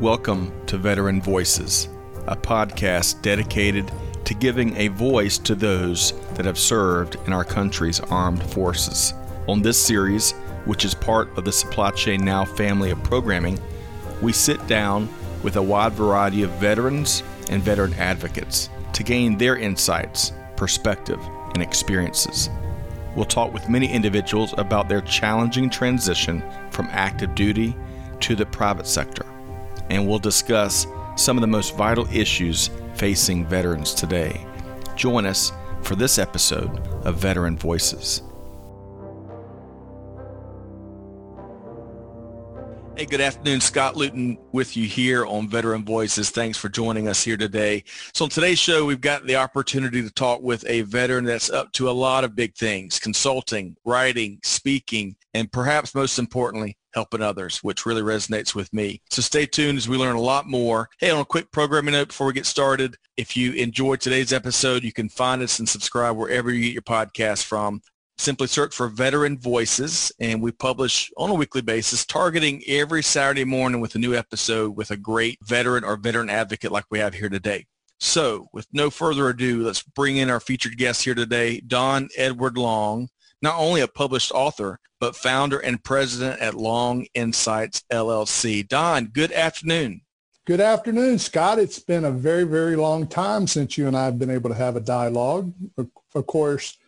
Welcome to Veteran Voices, a podcast dedicated to giving a voice to those that have served in our country's armed forces. On this series, which is part of the Supply Chain Now family of programming, we sit down with a wide variety of veterans and veteran advocates to gain their insights, perspective, and experiences. We'll talk with many individuals about their challenging transition from active duty to the private sector and we'll discuss some of the most vital issues facing veterans today. Join us for this episode of Veteran Voices. Hey, good afternoon. Scott Luton with you here on Veteran Voices. Thanks for joining us here today. So on today's show, we've got the opportunity to talk with a veteran that's up to a lot of big things, consulting, writing, speaking, and perhaps most importantly, helping others, which really resonates with me. So stay tuned as we learn a lot more. Hey, on a quick programming note before we get started, if you enjoyed today's episode, you can find us and subscribe wherever you get your podcast from. Simply search for Veteran Voices, and we publish on a weekly basis, targeting every Saturday morning with a new episode with a great veteran or veteran advocate like we have here today. So with no further ado, let's bring in our featured guest here today, Don Edward Long, not only a published author, but founder and president at Long Insights LLC. Don, good afternoon. Good afternoon, Scott. It's been a very, very long time since you and I have been able to have a dialogue. Of course,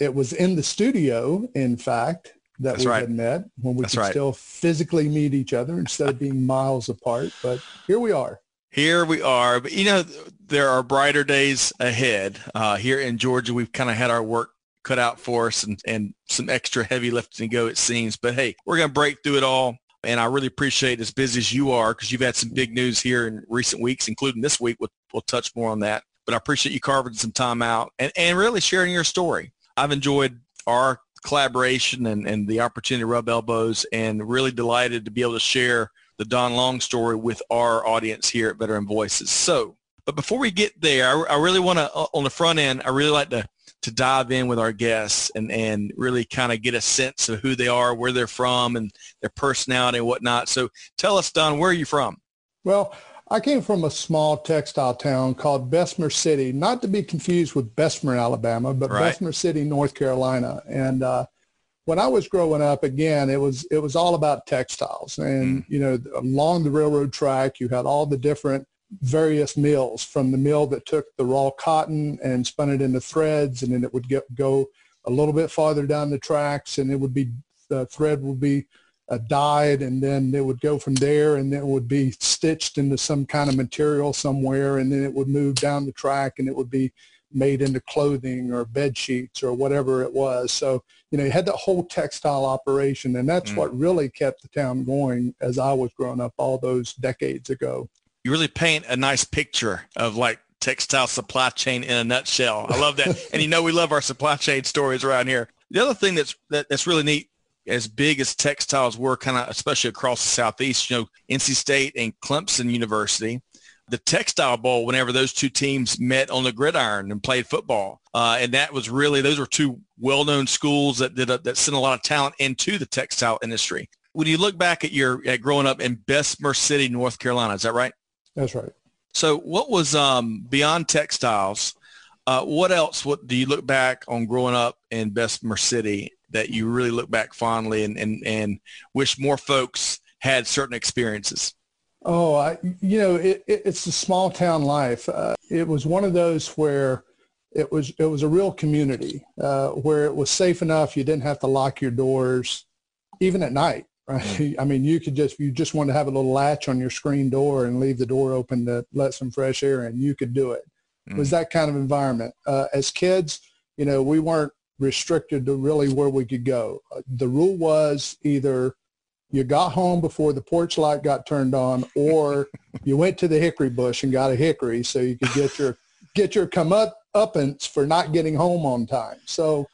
it was in the studio, in fact, that That's we right. had met when we That's could right. still physically meet each other instead of being miles apart. But here we are. Here we are. But you know, there are brighter days ahead. Uh, here in Georgia, we've kind of had our work cut out for us and, and some extra heavy lifting to go, it seems. But hey, we're going to break through it all. And I really appreciate as busy as you are because you've had some big news here in recent weeks, including this week. We'll, we'll touch more on that. But I appreciate you carving some time out and, and really sharing your story. I've enjoyed our collaboration and, and the opportunity to rub elbows and really delighted to be able to share the Don Long story with our audience here at Veteran Voices. So, but before we get there, I, I really want to, uh, on the front end, I really like to to dive in with our guests and, and really kind of get a sense of who they are, where they're from, and their personality and whatnot. So tell us, Don, where are you from? Well, I came from a small textile town called Bessemer City, not to be confused with Bessemer, Alabama, but Right. Bessemer City, North Carolina. And uh, when I was growing up, again, it was it was all about textiles. And you know, along the railroad track, you had all the different various mills, from the mill that took the raw cotton and spun it into threads, and then it would get, go a little bit farther down the tracks, and it would be the thread would be uh, dyed and then it would go from there and then it would be stitched into some kind of material somewhere and then it would move down the track and it would be made into clothing or bed sheets or whatever it was. So, you know, you had the whole textile operation and that's Mm. what really kept the town going as I was growing up all those decades ago. You really paint a nice picture of like textile supply chain in a nutshell. I love that. and you know, we love our supply chain stories around here. The other thing that's, that, that's really neat, as big as textiles were kind of, especially across the Southeast, you know, NC State and Clemson University, the textile bowl whenever those two teams met on the gridiron and played football uh, and that was really those were two well-known schools that did a, that sent a lot of talent into the textile industry when you look back at your at growing up in bessemer city north carolina is that right That's right. so what was um, beyond textiles uh, what else what do you look back on growing up in bessemer city that you really look back fondly and, and, and wish more folks had certain experiences Oh, I, you know, it, it, it's the small town life. Uh, it was one of those where it was it was a real community uh, where it was safe enough. You didn't have to lock your doors, even at night. Right? I mean, you could just you just want to have a little latch on your screen door and leave the door open to let some fresh air in. You could do it. It was that kind of environment. Uh, as kids, you know, we weren't restricted to really where we could go. Uh, the rule was either you got home before the porch light got turned on or you went to the hickory bush and got a hickory so you could get your get your come up uppance for not getting home on time so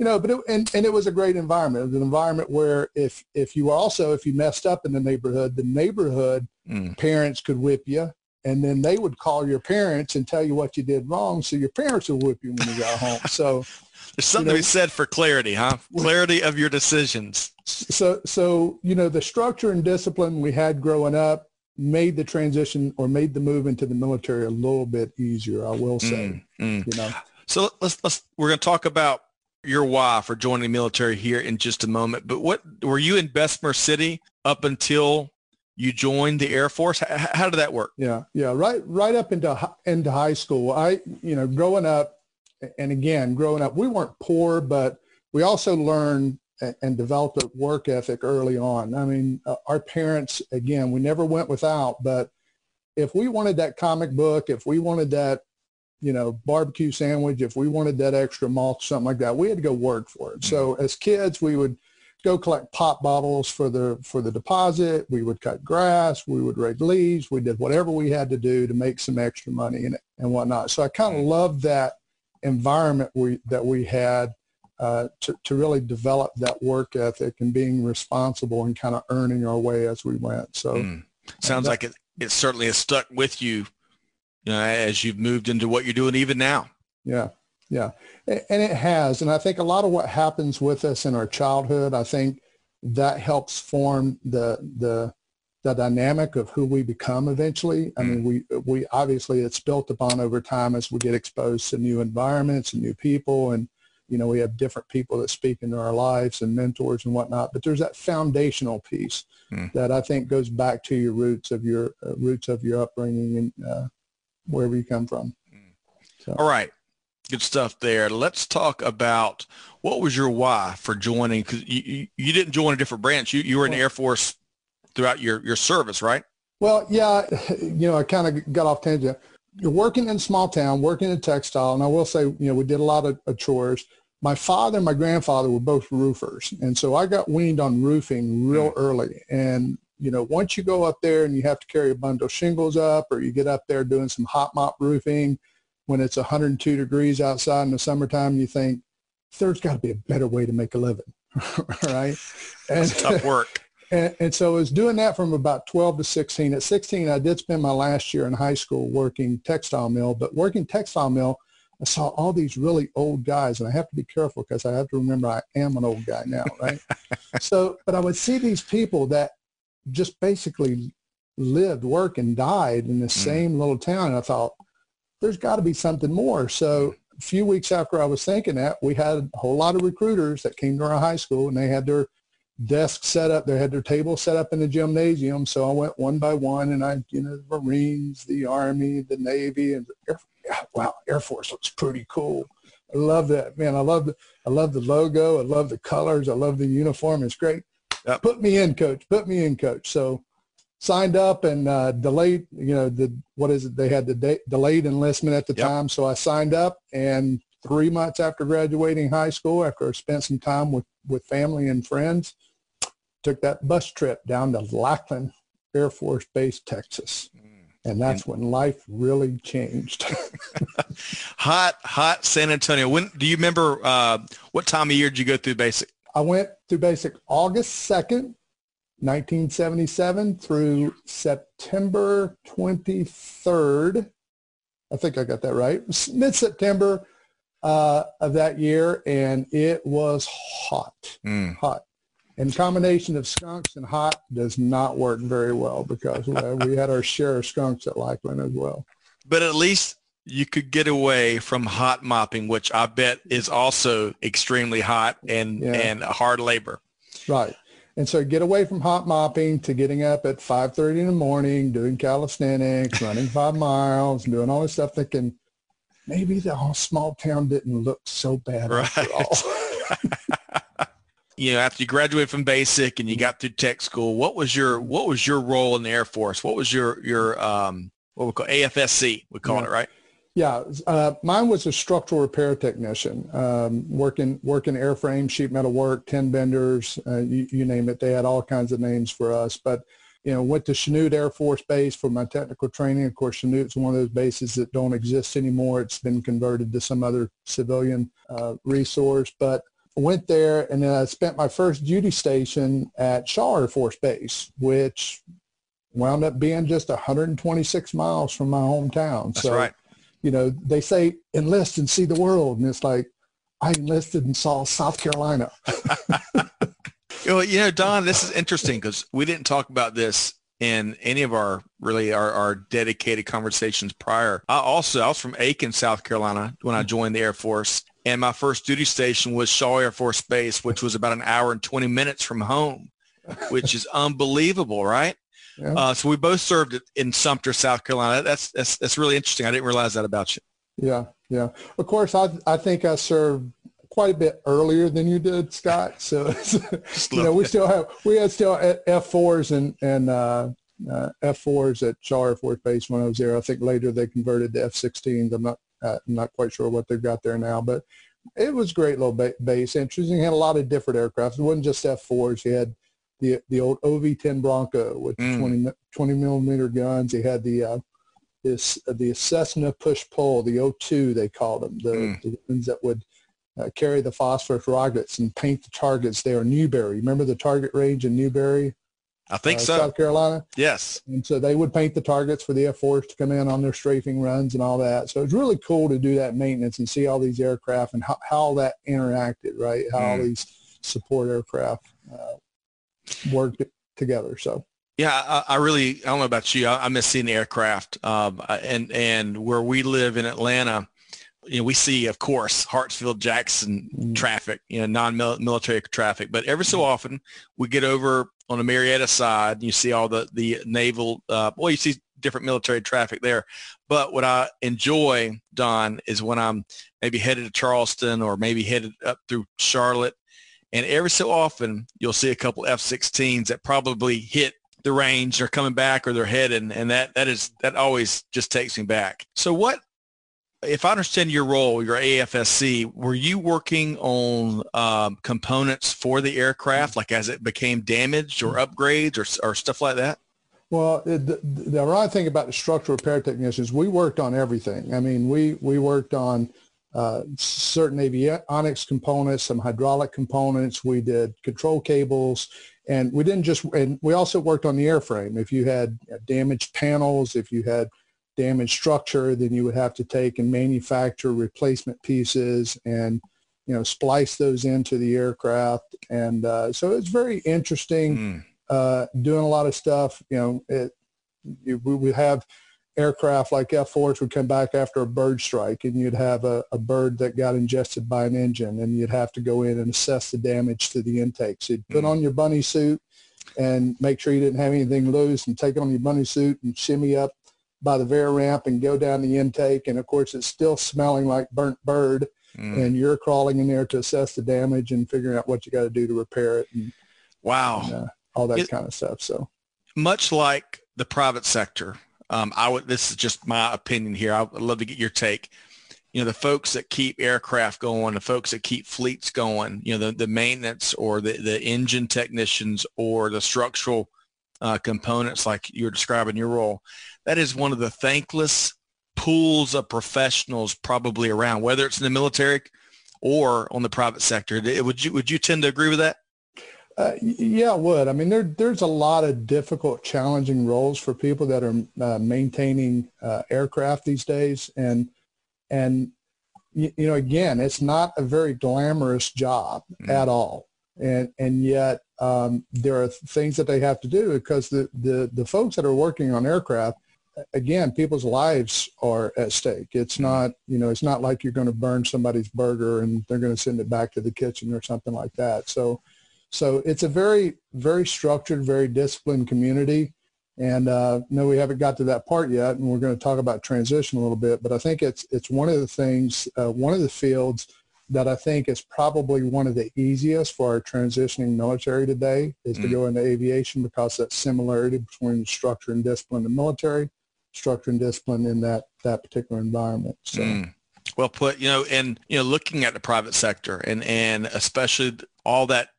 you know but it, and, and it was a great environment it was an environment where if if you also if you messed up in the neighborhood the neighborhood Mm. parents could whip you and then they would call your parents and tell you what you did wrong so your parents would whip you when you got home so There's something know- to be said for clarity, huh? Clarity of your decisions. so so you know the structure and discipline we had growing up made the transition or made the move into the military a little bit easier. I will say, mm, mm. you know. So let's let's we're going to talk about your why for joining the military here in just a moment. But what were you in Bessemer City up until you joined the Air Force? How, how did that work? Yeah, yeah, right, right up into into high school. I, you know, growing up, and again, growing up, we weren't poor, but we also learned and developed a work ethic early on. I mean, uh, our parents, again, we never went without, but if we wanted that comic book, if we wanted that, you know, barbecue sandwich, if we wanted that extra malt, something like that, we had to go work for it. So mm-hmm. as kids, we would go collect pop bottles for the for the deposit. We would cut grass. We would rake leaves. We did whatever we had to do to make some extra money and and whatnot. So I kind of mm-hmm. loved that environment we that we had uh, to, to really develop that work ethic and being responsible and kind of earning our way as we went. So mm. sounds like it, it certainly has stuck with you, you know, as you've moved into what you're doing even now. Yeah. Yeah. And it has. And I think a lot of what happens with us in our childhood, I think that helps form the, the, the dynamic of who we become eventually. I mean, mm. we, we obviously it's built upon over time as we get exposed to new environments and new people and, you know, we have different people that speak into our lives and mentors and whatnot, but there's that foundational piece mm. that I think goes back to your roots of your uh, roots of your upbringing and uh, wherever you come from. So. All right. Good stuff there. Let's talk about what was your why for joining? Because you, you, you, didn't join a different branch. You, you were in the Air Force throughout your, your service, right? Well, yeah, you know, I kind of got off tangent. You're working in small town, working in textile, and I will say, you know, we did a lot of, of chores my father and my grandfather were both roofers. And so I got weaned on roofing real mm. early. And, you know, once you go up there and you have to carry a bundle of shingles up or you get up there doing some hot mop roofing when it's 102 degrees outside in the summertime, you think there's got to be a better way to make a living. right. And, tough work. And, and, so I was doing that from about 12 to 16. At 16, I did spend my last year in high school working textile mill, but working textile mill, I saw all these really old guys, and I have to be careful because I have to remember I am an old guy now, right? so, but I would see these people that just basically lived, worked, and died in the mm. same little town, and I thought, there's got to be something more. So a few weeks after I was thinking that, we had a whole lot of recruiters that came to our high school, and they had their desks set up. They had their tables set up in the gymnasium. So I went one by one, and I, you know, the Marines, the Army, the Navy, and Air wow, Air Force looks pretty cool. I love that, man. I love the, I love the logo. I love the colors. I love the uniform. It's great. Yep. Put me in, coach. Put me in, coach. So signed up and uh, delayed, you know, the, what is it? They had the de- delayed enlistment at the yep. time. So I signed up and three months after graduating high school, after I spent some time with, with family and friends, took that bus trip down to Lackland Air Force Base, Texas. Mm. And that's when life really changed. hot, hot San Antonio. When do you remember uh, what time of year did you go through basic? I went through basic August 2nd, 1977 through September 23rd. I think I got that right. Mid-September uh, of that year, and it was hot, mm. hot. And combination of skunks and hot does not work very well because we had our share of skunks at Lakeland as well. But at least you could get away from hot mopping, which I bet is also extremely hot and, yeah. and hard labor. Right. And so get away from hot mopping to getting up at 5.30 in the morning, doing calisthenics, running five miles, doing all this stuff thinking maybe the whole small town didn't look so bad right. after all. you know, after you graduated from basic and you got through tech school, what was your what was your role in the Air Force? What was your your um, what we call AFSC? We call yeah. it right. Yeah, uh, mine was a structural repair technician, um, working working airframe, sheet metal work, tin benders, uh, you, you, name it. They had all kinds of names for us. But you know, went to Chanute Air Force Base for my technical training. Of course, Chanute's one of those bases that don't exist anymore. It's been converted to some other civilian uh, resource. But went there and then I spent my first duty station at Shaw Air Force Base, which wound up being just 126 miles from my hometown. That's so, right. You know, they say enlist and see the world. And it's like, I enlisted and saw South Carolina. well, you know, Don, this is interesting because we didn't talk about this in any of our really our, our dedicated conversations prior. I also, I was from Aiken, South Carolina when I mm. joined the Air Force. And my first duty station was Shaw Air Force Base, which was about an hour and 20 minutes from home, which is unbelievable, right? Yeah. Uh, so we both served in Sumter, South Carolina. That's, that's, that's really interesting. I didn't realize that about you. Yeah, yeah. Of course, I, I think I served quite a bit earlier than you did, Scott. So, you know, we still have, we had still F4s and, and uh, uh, F4s at Shaw Air Force Base when I was there. I think later they converted to F-16s. I'm not, uh, I'm not quite sure what they've got there now, but it was a great little ba- base. Interesting. Had a lot of different aircraft. It wasn't just F4s. You had the the old OV-10 Bronco with mm. 20, 20 millimeter guns. You had the uh, this uh, the Cessna push pull, the O2 they called them, the, mm. the ones that would uh, carry the phosphorus rockets and paint the targets there. Newberry, remember the target range in Newberry? I think uh, so. South Carolina. Yes. And so they would paint the targets for the F-4s to come in on their strafing runs and all that. So it's really cool to do that maintenance and see all these aircraft and how, how that interacted, right? How mm. all these support aircraft uh, worked together. So. Yeah, I, I, really, I don't know about you. I, I miss seeing the aircraft. Um, and, and where we live in Atlanta, you know, we see, of course, Hartsfield Jackson mm. traffic, you know, non-military traffic, but every so mm. often we get over on the Marietta side, and you see all the the naval. Uh, well, you see different military traffic there. But what I enjoy, Don, is when I'm maybe headed to Charleston or maybe headed up through Charlotte, and every so often you'll see a couple F-16s that probably hit the range. They're coming back or they're heading, and that that is that always just takes me back. So what if I understand your role, your AFSC, were you working on um, components for the aircraft, like as it became damaged or upgrades or, or stuff like that? Well, the, the, the ironic thing about the structural repair technicians, we worked on everything. I mean, we, we worked on uh, certain avionics components, some hydraulic components. We did control cables, and we didn't just, and we also worked on the airframe. If you had damaged panels, if you had damaged structure, then you would have to take and manufacture replacement pieces and you know splice those into the aircraft. And uh, so it's very interesting mm. uh, doing a lot of stuff. You know, it, you, we would have aircraft like F-4s would come back after a bird strike and you'd have a, a, bird that got ingested by an engine and you'd have to go in and assess the damage to the intake. So you'd put mm. on your bunny suit and make sure you didn't have anything loose and take on your bunny suit and shimmy up by the Vera ramp and go down the intake. And of course, it's still smelling like burnt bird. Mm. And you're crawling in there to assess the damage and figuring out what you got to do to repair it. And, wow. And, uh, all that it, kind of stuff. So much like the private sector, um, I would, this is just my opinion here. I would love to get your take. You know, the folks that keep aircraft going, the folks that keep fleets going, you know, the, the maintenance or the, the engine technicians or the structural uh, components like you're describing your role, that is one of the thankless pools of professionals probably around, whether it's in the military or on the private sector. Would you would you tend to agree with that? Uh, yeah, I would. I mean, there there's a lot of difficult, challenging roles for people that are uh, maintaining uh, aircraft these days, and and you, you, know, again, it's not a very glamorous job mm. at all, and and yet um, there are things that they have to do because the, the the folks that are working on aircraft again, people's lives are at stake. It's not, you know, it's not like you're going to burn somebody's burger and they're going to send it back to the kitchen or something like that. So, so it's a very, very structured, very disciplined community. And uh, no, we haven't got to that part yet, and we're going to talk about transition a little bit. But I think it's it's one of the things, uh, one of the fields that I think is probably one of the easiest for our transitioning military today is mm. to go into aviation because that similarity between structure and discipline in military structure and discipline in that that particular environment. So. Mm. Well put, you know, and you know, looking at the private sector and and especially all that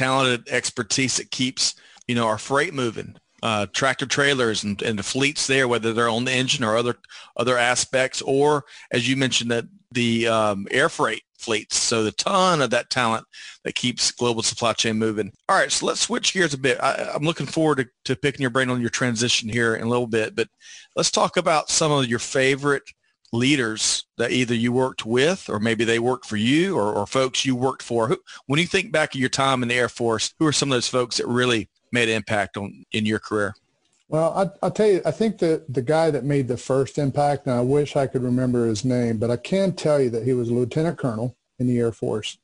talented expertise that keeps you know our freight moving, uh, tractor trailers and, and the fleets there, whether they're on the engine or other other aspects, or as you mentioned that the um, air freight fleets. So the ton of that talent that keeps global supply chain moving. All right, so let's switch gears a bit. I, am looking forward to, to picking your brain on your transition here in a little bit, but let's talk about some of your favorite leaders that either you worked with or maybe they worked for you or, or folks you worked for. Who, when you think back of your time in the Air Force, who are some of those folks that really made an impact on in your career? Well, I, will tell you, I think that the guy that made the first impact, and I wish I could remember his name, but I can tell you that he was a lieutenant colonel in the Air Force.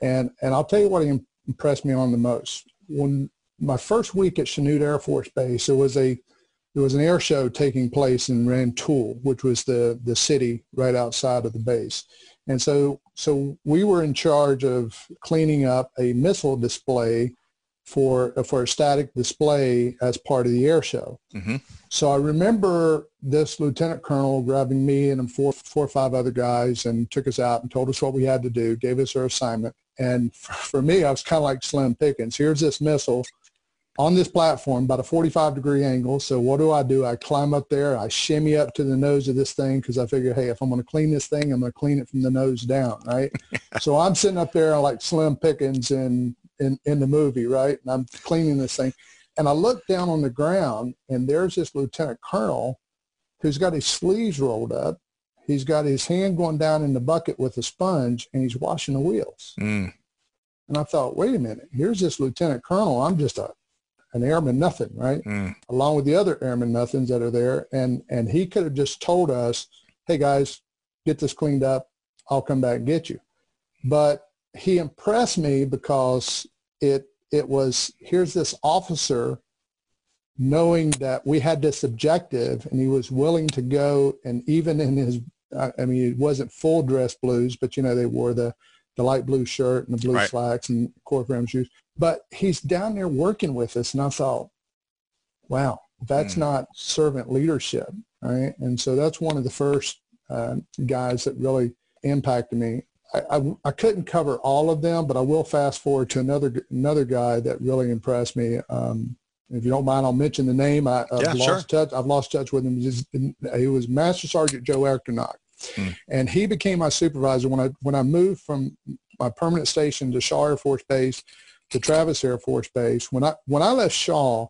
And, and I'll tell you what he impressed me on the most. When my first week at Chanute Air Force Base, there was a there was an air show taking place in Rantoul, which was the the city right outside of the base. And so so we were in charge of cleaning up a missile display for for a static display as part of the air show. Mm-hmm. So I remember this lieutenant colonel grabbing me and four four or five other guys and took us out and told us what we had to do, gave us our assignment. And for, for me, I was kind of like Slim Pickens. Here's this missile on this platform about a 45 degree angle. So what do I do? I climb up there, I shimmy up to the nose of this thing because I figure, hey, if I'm going to clean this thing, I'm going to clean it from the nose down, right? so I'm sitting up there like Slim Pickens in, in, in the movie, right? And I'm cleaning this thing. And I look down on the ground and there's this lieutenant colonel who's got his sleeves rolled up. He's got his hand going down in the bucket with a sponge and he's washing the wheels. Mm. And I thought, wait a minute, here's this lieutenant colonel. I'm just a an airman nothing, right? Mm. Along with the other airman nothings that are there. And, and he could have just told us, hey guys, get this cleaned up. I'll come back and get you. But he impressed me because it, it was, here's this officer knowing that we had this objective and he was willing to go and even in his, I mean, it wasn't full dress blues, but you know, they wore the, the light blue shirt and the blue right. slacks and Corfam shoes. But he's down there working with us, and I thought, wow, that's mm. not servant leadership, right? And so that's one of the first uh, guys that really impacted me. I, I, I, couldn't cover all of them, but I will fast forward to another another guy that really impressed me. Um, if you don't mind, I'll mention the name. I, have yeah, lost sure. touch. I've lost touch with him. He was Master Sergeant Joe Echternock. Mm. And he became my supervisor when I when I moved from my permanent station to Shaw Air Force Base to Travis Air Force Base. When I when I left Shaw,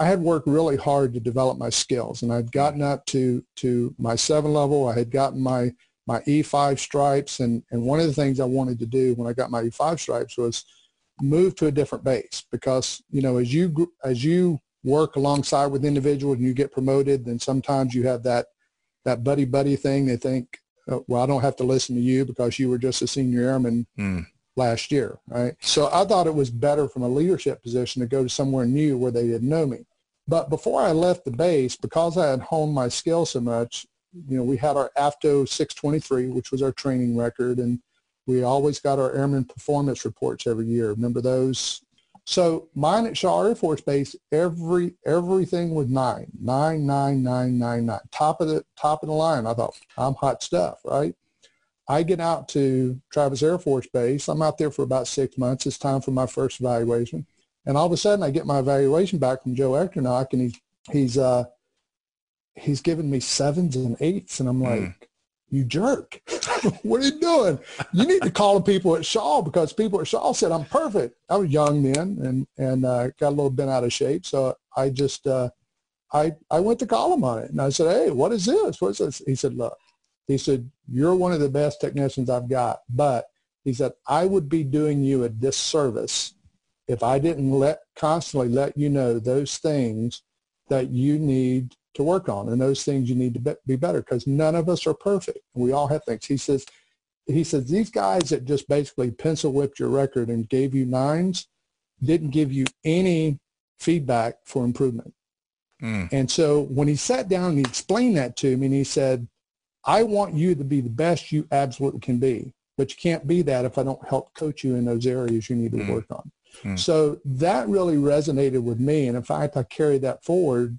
I had worked really hard to develop my skills, and I'd gotten up to to my seven level. I had gotten my my E5 stripes, and and one of the things I wanted to do when I got my E5 stripes was move to a different base because you know as you as you work alongside with individuals and you get promoted, then sometimes you have that that buddy buddy thing. They think, oh, well, I don't have to listen to you because you were just a senior airman mm. Last year, right? So I thought it was better from a leadership position to go to somewhere new where they didn't know me. But before I left the base, because I had honed my skill so much, you know, we had our AFTO 623, which was our training record, and we always got our airman performance reports every year. Remember those? So mine at Shaw Air Force Base, every everything was nine, nine, nine, nine, nine, nine. Top of the top of the line. I thought I'm hot stuff, right? I get out to Travis Air Force Base. I'm out there for about six months. It's time for my first evaluation, and all of a sudden I get my evaluation back from Joe Echternock, and he's he's uh he's giving me sevens and eights, and I'm like. Mm you jerk. what are you doing? You need to call the people at Shaw because people at Shaw said I'm perfect. I was young then and, and uh, got a little bent out of shape. So I just, uh, I, I went to call him on it. And I said, hey, what is this? What is this? He said, look, he said, you're one of the best technicians I've got. But he said, I would be doing you a disservice if I didn't let constantly let you know those things that you need to work on and those things you need to be better because none of us are perfect. We all have things. He says, he says these guys that just basically pencil whipped your record and gave you nines didn't give you any feedback for improvement. Mm. And so when he sat down and he explained that to me and he said, I want you to be the best you absolutely can be, but you can't be that if I don't help coach you in those areas you need to mm. work on. Mm. So that really resonated with me. And in fact, I carried that forward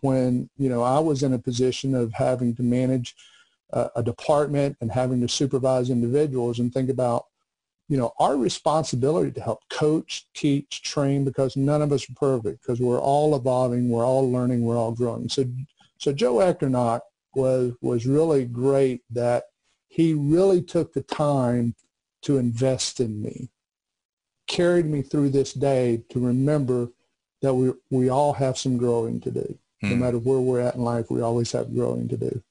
when you know I was in a position of having to manage a, a department and having to supervise individuals and think about you know our responsibility to help coach, teach, train because none of us are perfect because we're all evolving, we're all learning, we're all growing. So so Joe Echternock was was really great that he really took the time to invest in me carried me through this day to remember that we we all have some growing to do no hmm. matter where we're at in life, we always have growing to do.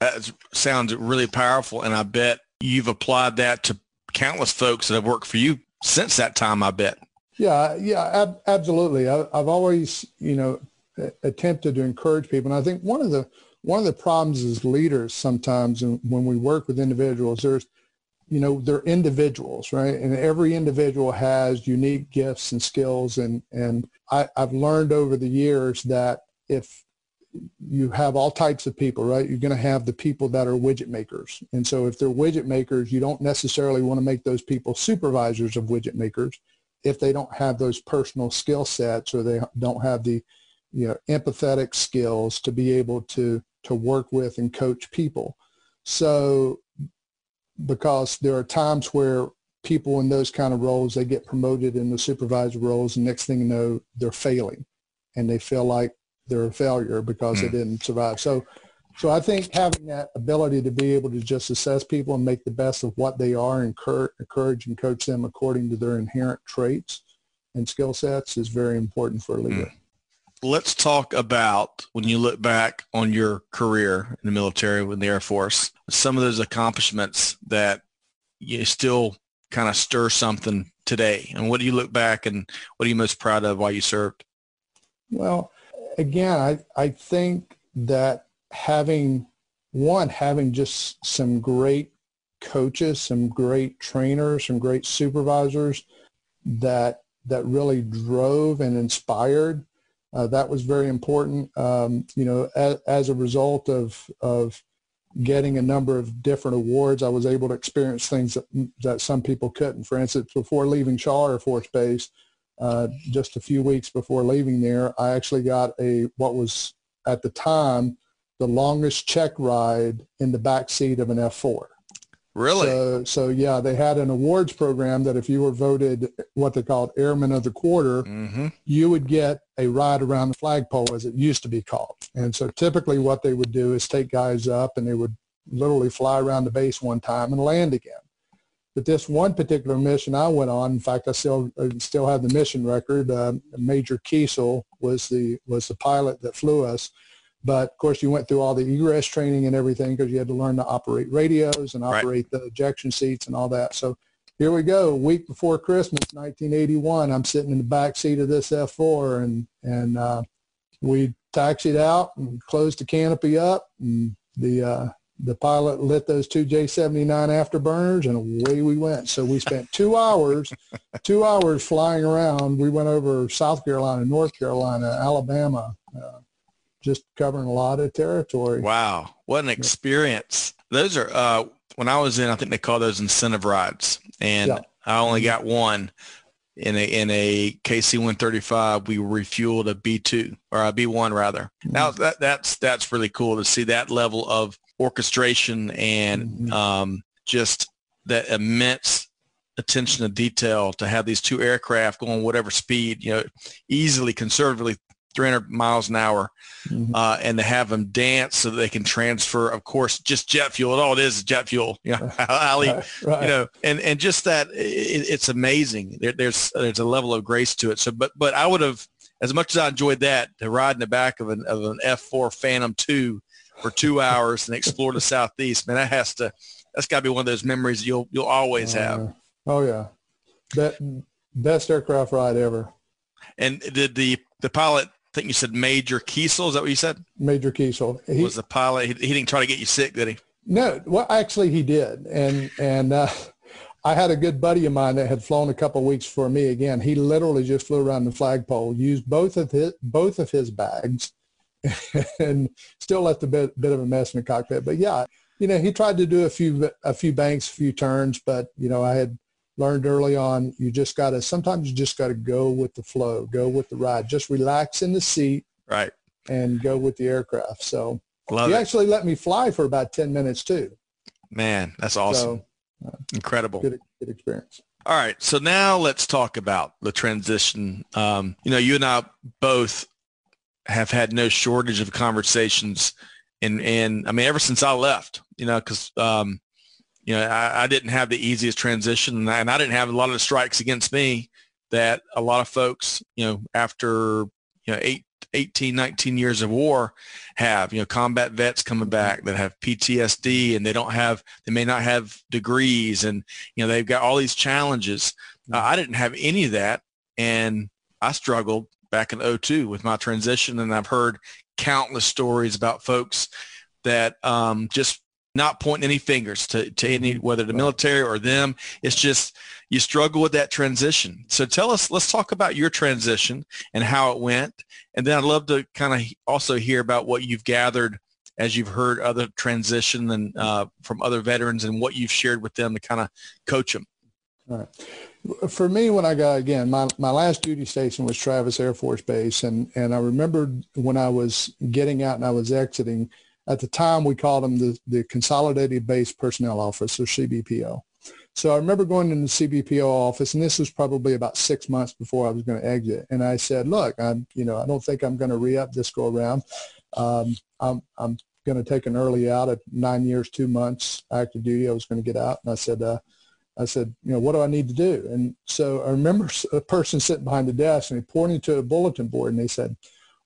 That sounds really powerful, and I bet you've applied that to countless folks that have worked for you since that time. I bet. Yeah, yeah, ab- absolutely. I, have always, you know, attempted to encourage people. And I think one of the one of the problems as leaders sometimes when we work with individuals, there's you know they're individuals right and every individual has unique gifts and skills and and I, i've learned over the years that if you have all types of people, right? You're going to have the people that are widget makers. And so if they're widget makers, you don't necessarily want to make those people supervisors of widget makers if they don't have those personal skill sets or they don't have the you know empathetic skills to be able to to work with and coach people. So because there are times where people in those kind of roles they get promoted in the supervisor roles and next thing you know they're failing and they feel like they're a failure because mm. they hmm. didn't survive. So, so I think having that ability to be able to just assess people and make the best of what they are, encourage, encourage and coach them according to their inherent traits and skill sets is very important for a leader. Mm. Let's talk about when you look back on your career in the military with the Air Force, some of those accomplishments that you still kind of stir something today. And what do you look back and what are you most proud of while you served? Well, again, I, I think that having one, having just some great coaches, some great trainers, some great supervisors that that really drove and inspired. Uh, that was very important. Um, you know, as, as, a result of of getting a number of different awards, I was able to experience things that that some people couldn't. For instance, before leaving Shaw Air Force Base, uh, just a few weeks before leaving there, I actually got a what was at the time the longest check ride in the back seat of an F4. Really? So, so yeah, they had an awards program that if you were voted what they called Airman of the Quarter, mm-hmm. you would get a ride around the flagpole as it used to be called. And so typically what they would do is take guys up and they would literally fly around the base one time and land again. But this one particular mission I went on, in fact, I still I still have the mission record. Uh, Major Kiesel was the was the pilot that flew us. But of course, you went through all the egress training and everything because you had to learn to operate radios and operate right. the ejection seats and all that. So here we go, a week before Christmas, 1981. I'm sitting in the back seat of this F4, and and uh, we taxied out and closed the canopy up, and the uh, the pilot lit those two J79 afterburners and away we went. So we spent two hours, two hours flying around. We went over South Carolina, North Carolina, Alabama, uh, just covering a lot of territory. Wow. What an experience. Those are, uh, when I was in, I think they call those incentive rides. And yeah. I only got one in a in a KC 135 we refueled a B2 or a B1 rather. Mm-hmm. Now that that's that's really cool to see that level of orchestration and mm-hmm. um, just that immense attention to detail to have these two aircraft going whatever speed, you know, easily, conservatively 300 miles an hour, mm-hmm. uh, and to have them dance so that they can transfer, of course, just jet fuel. All it is is jet fuel. You know, Ali, right, right. you know, and, and just that it, it's amazing. There, there's, there's a level of grace to it. So, but, but I would have, as much as I enjoyed that, to ride in the back of an, of an F4 Phantom 2 for two hours and explore the southeast. Man, that has to that's got to be one of those memories you'll you'll always have. Uh, oh yeah, that best aircraft ride ever. And did the the pilot? I think you said Major Kiesel. Is that what you said? Major Kiesel he, was the pilot. He, he, didn't try to get you sick, did he? No. Well, actually, he did. And and uh, I had a good buddy of mine that had flown a couple of weeks for me. Again, he literally just flew around the flagpole, used both of his both of his bags, and still left a bit, bit of a mess in the cockpit. But yeah, you know, he tried to do a few a few banks, a few turns, but you know, I had learned early on you just got to sometimes you just got to go with the flow, go with the ride, just relax in the seat, right, and go with the aircraft. So Love he it. actually let me fly for about ten minutes too. Man, that's awesome. So, uh, Incredible. Good, good experience. All right, so now let's talk about the transition. Um, you know, you and I both have had no shortage of conversations and and I mean ever since I left, you know, because um, you know I, I, didn't have the easiest transition, and I, and I, didn't have a lot of the strikes against me that a lot of folks, you know, after you know eight, 18, 19 years of war have. You know, combat vets coming back that have PTSD, and they don't have, they may not have degrees, and you know they've got all these challenges. Uh, I didn't have any of that, and I struggled back in 02 with my transition, and I've heard countless stories about folks that um, just not pointing any fingers to, to any whether the military or them. It's just you struggle with that transition. So tell us, let's talk about your transition and how it went. And then I'd love to kind of also hear about what you've gathered as you've heard other transition and uh, from other veterans and what you've shared with them to kind of coach them. All right. For me, when I got again, my, my last duty station was Travis Air Force Base, and and I remember when I was getting out and I was exiting. At the time, we called them the the Consolidated Base Personnel Office, or CBPO. So I remember going in the CBPO office, and this was probably about six months before I was going to exit. And I said, "Look, I'm, you know, I don't think I'm going to re-up this go around. Um, I'm, I'm going to take an early out at nine years, two months active duty. I was going to get out, and I said, uh, I said, you know, what do I need to do? And so I remember a person sitting behind the desk, and he pointed to a bulletin board, and they said,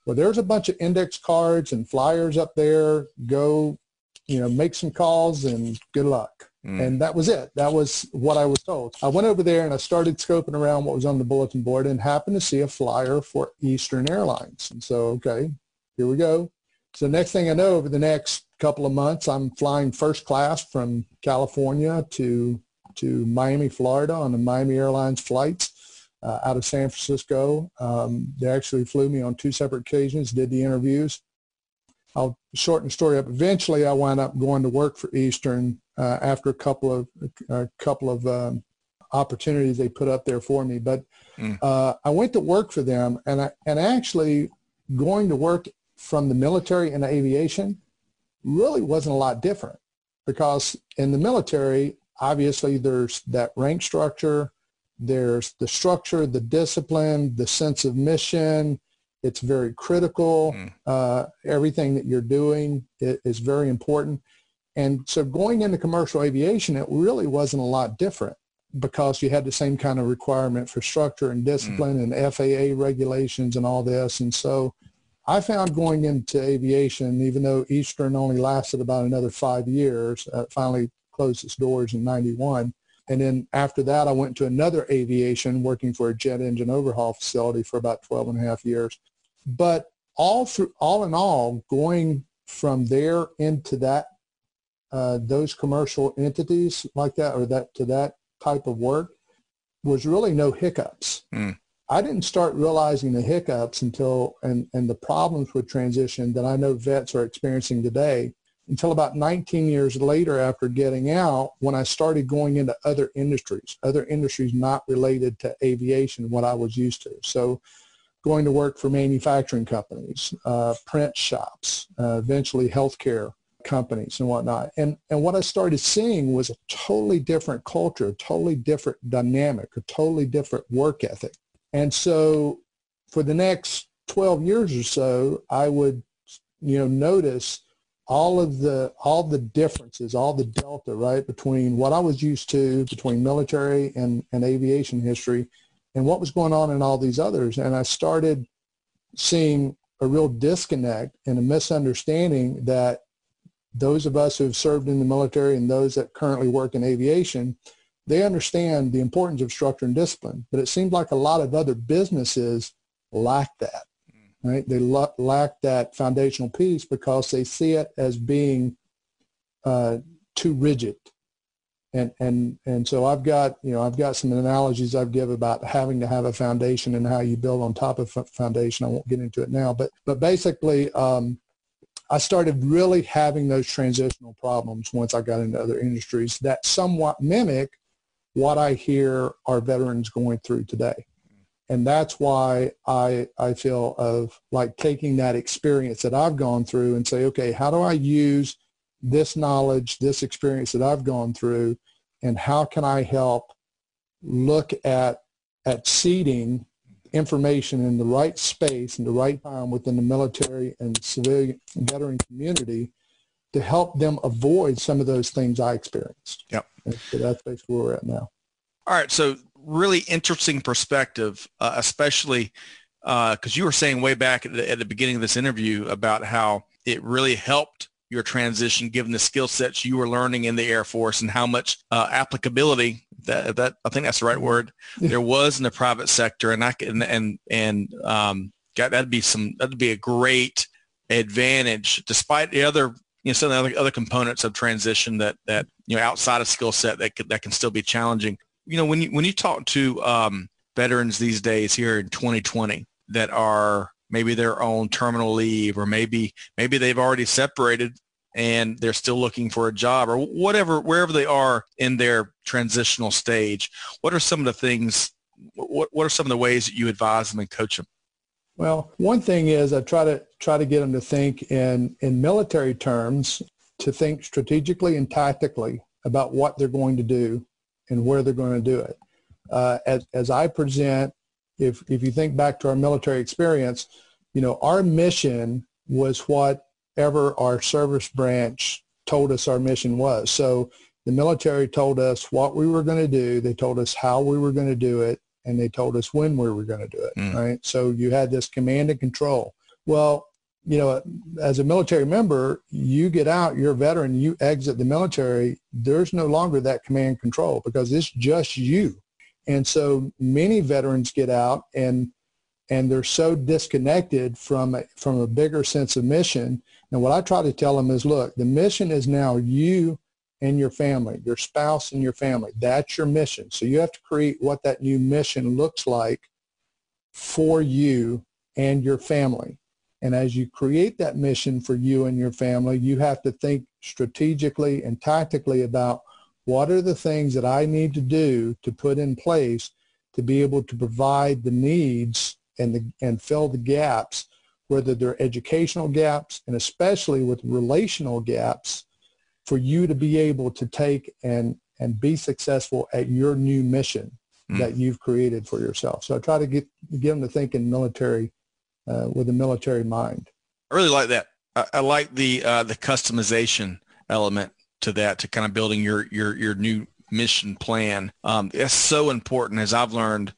well, there's a bunch of index cards and flyers up there. Go, you know, make some calls and good luck. Mm. And that was it. That was what I was told. I went over there and I started scoping around what was on the bulletin board and happened to see a flyer for Eastern Airlines. And so, okay, here we go. So next thing I know, over the next couple of months, I'm flying first class from California to to Miami, Florida on the Miami Airlines flights uh, out of San Francisco. Um, they actually flew me on two separate occasions, did the interviews. I'll shorten the story up. Eventually, I wound up going to work for Eastern uh, after a couple of a couple of um, opportunities they put up there for me. But mm. uh, I went to work for them, and I, and actually going to work from the military and aviation really wasn't a lot different because in the military, obviously there's that rank structure, there's the structure, the discipline, the sense of mission. It's very critical. Mm. Uh, everything that you're doing is very important. And so going into commercial aviation, it really wasn't a lot different because you had the same kind of requirement for structure and discipline mm. and FAA regulations and all this. And so I found going into aviation, even though Eastern only lasted about another five years, uh, finally closed its doors in 91. And then after that, I went to another aviation working for a jet engine overhaul facility for about 12 and a half years. But all through, all in all, going from there into that, uh, those commercial entities like that, or that to that type of work was really no hiccups. Mm. I didn't start realizing the hiccups until and, and the problems with transition that I know vets are experiencing today until about 19 years later after getting out when I started going into other industries, other industries not related to aviation, what I was used to. So going to work for manufacturing companies, uh, print shops, uh, eventually healthcare companies and whatnot. And, and what I started seeing was a totally different culture, a totally different dynamic, a totally different work ethic. And so for the next 12 years or so, I would, you know, notice all of the all the differences, all the delta, right, between what I was used to, between military and, and aviation history, and what was going on in all these others. And I started seeing a real disconnect and a misunderstanding that those of us who have served in the military and those that currently work in aviation they understand the importance of structure and discipline, but it seems like a lot of other businesses lack that, right? They lack that foundational piece because they see it as being uh, too rigid. And, and, and so I've got, you know, I've got some analogies I've give about having to have a foundation and how you build on top of a foundation. I won't get into it now, but, but basically, um, I started really having those transitional problems once I got into other industries that somewhat mimic what I hear our veterans going through today. And that's why I, I feel of like taking that experience that I've gone through and say, okay, how do I use this knowledge, this experience that I've gone through, and how can I help look at, at seeding information in the right space and the right time within the military and civilian veteran community to help them avoid some of those things I experienced. Yep. So that's basically where we're at now. All right. So really interesting perspective, uh, especially because uh, you were saying way back at the, at the, beginning of this interview about how it really helped your transition given the skill sets you were learning in the Air Force and how much uh, applicability that, that I think that's the right word there was in the private sector and I and and, and um, God, that'd be some that'd be a great advantage, despite the other you know some of the other, other components of transition that that you know outside of skill set that could, that can still be challenging. You know, when you when you talk to um, veterans these days here in 2020 that are maybe they're on terminal leave or maybe maybe they've already separated and they're still looking for a job or whatever wherever they are in their transitional stage what are some of the things what, what are some of the ways that you advise them and coach them? Well one thing is i try to try to get them to think in in military terms to think strategically and tactically about what they're going to do and where they're going to do it uh, as, as I present, if, if you think back to our military experience, you know, our mission was whatever our service branch told us our mission was. So the military told us what we were going to do. They told us how we were going to do it, and they told us when we were going to do it. Mm. Right. So you had this command and control. Well, you know, as a military member, you get out, you're a veteran, you exit the military. There's no longer that command control because it's just you. And so many veterans get out and and they're so disconnected from a, from a bigger sense of mission. And what I try to tell them is, look, the mission is now you and your family, your spouse and your family. That's your mission. So you have to create what that new mission looks like for you and your family. And as you create that mission for you and your family, you have to think strategically and tactically about what are the things that I need to do to put in place to be able to provide the needs and, the, and fill the gaps, whether they're educational gaps and especially with relational gaps for you to be able to take and, and be successful at your new mission mm. that you've created for yourself. So I try to get, get them to think in military, uh, with a military mind. I really like that. I, I like the, uh, the customization element to that to kind of building your your your new mission plan. Um, it's so important as I've learned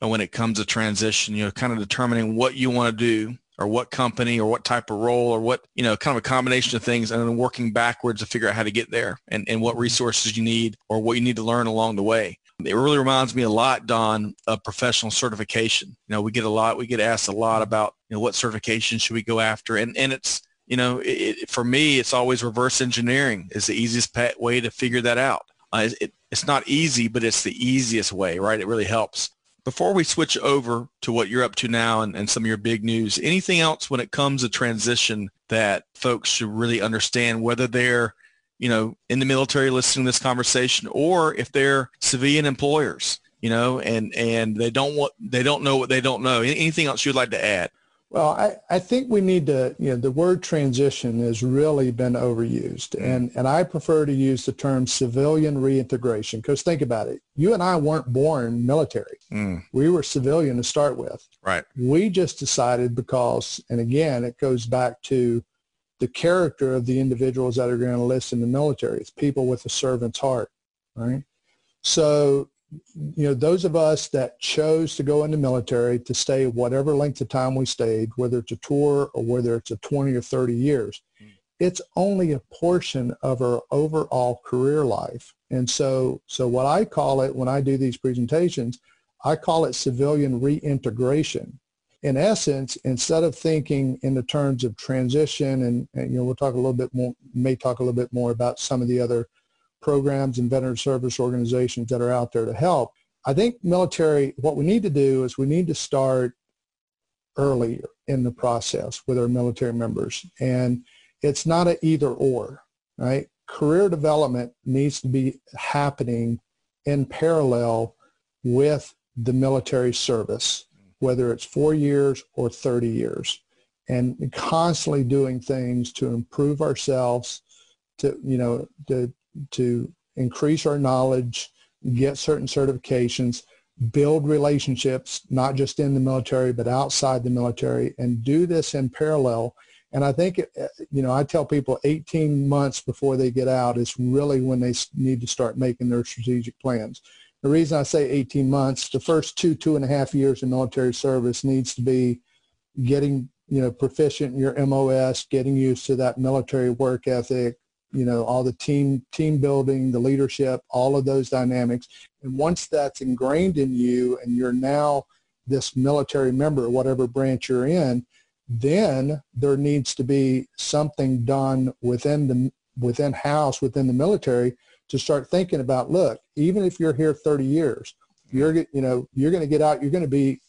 when it comes to transition. You know, kind of determining what you want to do or what company or what type of role or what you know kind of a combination of things and then working backwards to figure out how to get there and, and what resources you need or what you need to learn along the way it really reminds me a lot don of professional certification you know we get a lot we get asked a lot about you know what certification should we go after and and it's you know, it, for me, it's always reverse engineering is the easiest way to figure that out. Uh, it, it's not easy, but it's the easiest way, right? It really helps. Before we switch over to what you're up to now and, and some of your big news, anything else when it comes to transition that folks should really understand, whether they're, you know, in the military listening to this conversation or if they're civilian employers, you know, and, and they don't want, they don't know what they don't know. Anything else you'd like to add? Well, I, I think we need to, you know, the word transition has really been overused. And, and I prefer to use the term civilian reintegration because think about it. You and I weren't born military. Mm. We were civilian to start with. Right. We just decided because, and again, it goes back to the character of the individuals that are going to enlist in the military. It's people with a servant's heart, right? So you know, those of us that chose to go in the military to stay whatever length of time we stayed, whether it's a tour or whether it's a 20 or 30 years, mm. it's only a portion of our overall career life. And so, so what I call it when I do these presentations, I call it civilian reintegration. In essence, instead of thinking in the terms of transition, and, and you know, we'll talk a little bit more, may talk a little bit more about some of the other programs and veteran service organizations that are out there to help. I think military, what we need to do is we need to start earlier in the process with our military members. And it's not an either or, right? Career development needs to be happening in parallel with the military service, whether it's four years or 30 years, and constantly doing things to improve ourselves, to, you know, to to increase our knowledge, get certain certifications, build relationships, not just in the military, but outside the military, and do this in parallel. And I think, uh, you know, I tell people 18 months before they get out is really when they need to start making their strategic plans. The reason I say 18 months, the first two, two and a half years of military service needs to be getting, you know, proficient in your MOS, getting used to that military work ethic, you know, all the team team building, the leadership, all of those dynamics. And once that's ingrained in you and you're now this military member, whatever branch you're in, then there needs to be something done within the within house within the military to start thinking about look even if you're here 30 years you're you know you're going to get out you're going to be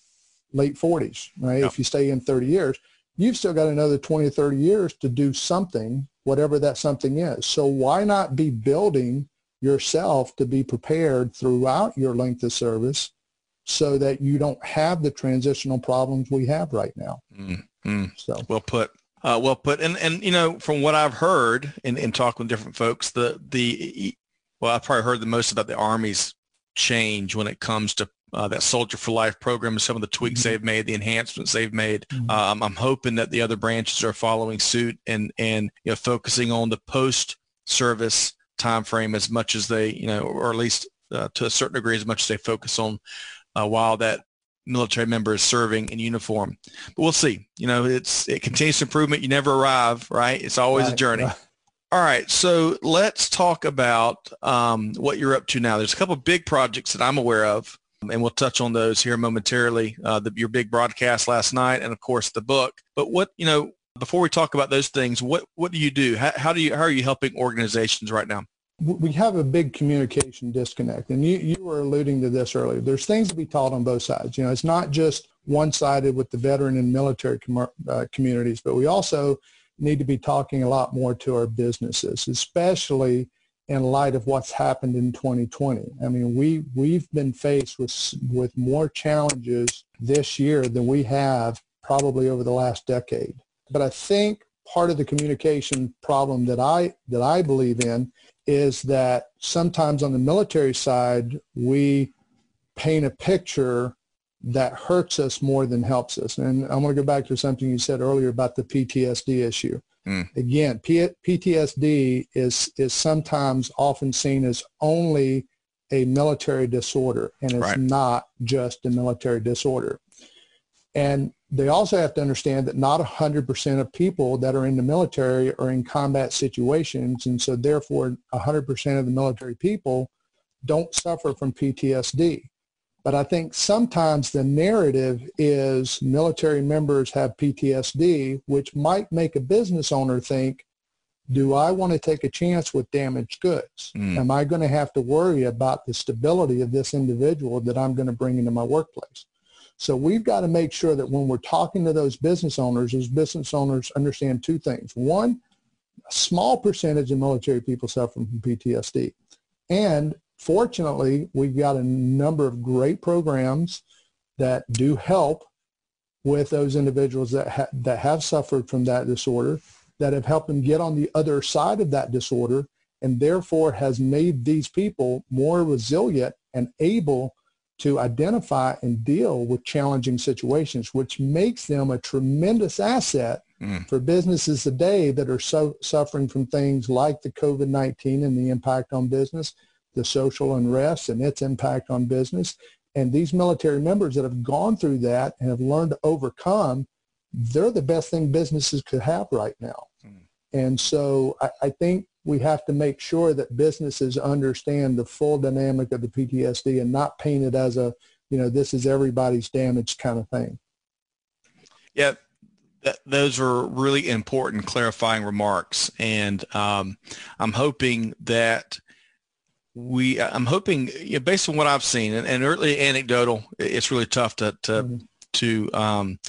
late 40s right yep. if you stay in 30 years you've still got another 20 or 30 years to do something whatever that something is so why not be building yourself to be prepared throughout your length of service so that you don't have the transitional problems we have right now. Mm-hmm. So well put. Uh, well put. And and you know, from what I've heard in, in talking with different folks, the the well, I've probably heard the most about the Army's change when it comes to uh, that Soldier for Life program and some of the tweaks mm-hmm. they've made, the enhancements they've made. Mm-hmm. Um, I'm hoping that the other branches are following suit and and you know focusing on the post service time frame as much as they you know, or at least uh, to a certain degree as much as they focus on uh, while that military member is serving in uniform. But we'll see. You know, it's it continues improvement. You never arrive, right? It's always right, a journey. Right. All right, so let's talk about um, what you're up to now. There's a couple of big projects that I'm aware of, and we'll touch on those here momentarily. Uh, the, your big broadcast last night, and of course the book. But what you know, before we talk about those things, what what do you do? How, how do you how are you helping organizations right now? we have a big communication disconnect. And you, you were alluding to this earlier. There's things to be taught on both sides. You know, it's not just one-sided with the veteran and military com- uh, communities, but we also need to be talking a lot more to our businesses, especially in light of what's happened in 2020. I mean, we, we've been faced with, with more challenges this year than we have probably over the last decade. But I think part of the communication problem that I, that I believe in is that sometimes on the military side, we paint a picture that hurts us more than helps us. And I want to go back to something you said earlier about the PTSD issue. Mm. Again, P- PTSD is, is sometimes often seen as only a military disorder, and it's right. not just a military disorder. And they also have to understand that not 100% of people that are in the military are in combat situations. And so therefore 100% of the military people don't suffer from PTSD. But I think sometimes the narrative is military members have PTSD, which might make a business owner think, do I want to take a chance with damaged goods? Mm. Am I going to have to worry about the stability of this individual that I'm going to bring into my workplace? So we've got to make sure that when we're talking to those business owners, those business owners understand two things. One, a small percentage of military people suffer from PTSD. And fortunately, we've got a number of great programs that do help with those individuals that, ha- that have suffered from that disorder, that have helped them get on the other side of that disorder, and therefore has made these people more resilient and able to identify and deal with challenging situations, which makes them a tremendous asset mm. for businesses today that are so suffering from things like the COVID-19 and the impact on business, the social unrest and its impact on business. And these military members that have gone through that and have learned to overcome, they're the best thing businesses could have right now. Mm. And so I, I think we have to make sure that businesses understand the full dynamic of the PTSD and not paint it as a, you know, this is everybody's damage kind of thing. Yeah, those are really important clarifying remarks. And um, I'm hoping that we, I'm hoping, you know, based on what I've seen, and, and early anecdotal, it's really tough to, to mm-hmm to um,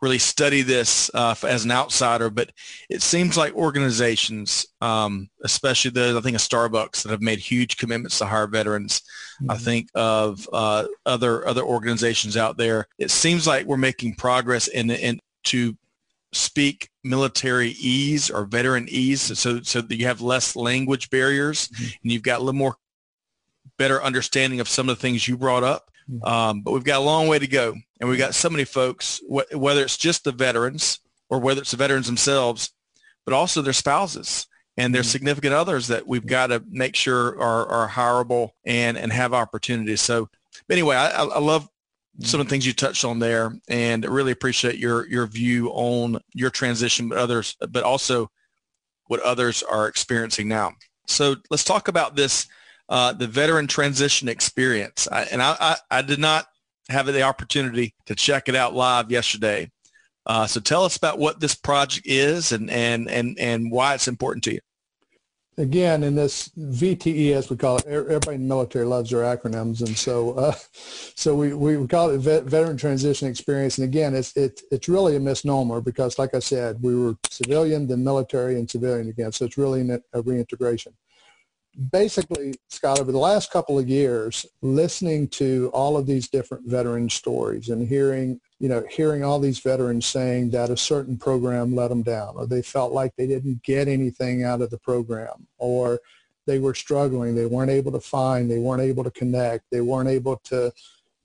really study this uh, as an outsider, but it seems like organizations, um, especially those, I think of Starbucks that have made huge commitments to hire veterans. Mm-hmm. I think of uh, other other organizations out there. It seems like we're making progress in, in to speak military ease or veteran ease so so that you have less language barriers mm-hmm. and you've got a little more better understanding of some of the things you brought up Mm-hmm. Um, but we've got a long way to go. And we've got so many folks, wh- whether it's just the veterans or whether it's the veterans themselves, but also their spouses and their mm-hmm. significant others that we've got to make sure are, are hireable and, and have opportunities. So anyway, I, I love some of the things you touched on there and really appreciate your, your view on your transition, but others, but also what others are experiencing now. So let's talk about this uh, the veteran transition experience. I, and I, I, I, did not have the opportunity to check it out live yesterday. Uh, so tell us about what this project is and, and, and, and why it's important to you again, in this VTE, as we call it, everybody in the military loves their acronyms, and so uh, so we, we call it vet, veteran transition experience. And again, it's it, it's really a misnomer because, like I said, we were civilian, then military, and civilian again. So it's really a reintegration basically, Scott, over the last couple of years, listening to all of these different veteran stories and hearing, you know, hearing all these veterans saying that a certain program let them down or they felt like they didn't get anything out of the program or they were struggling, they weren't able to find, they weren't able to connect, they weren't able to,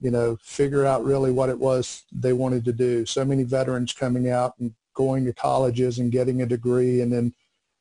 you know, figure out really what it was they wanted to do. So many veterans coming out and going to colleges and getting a degree and then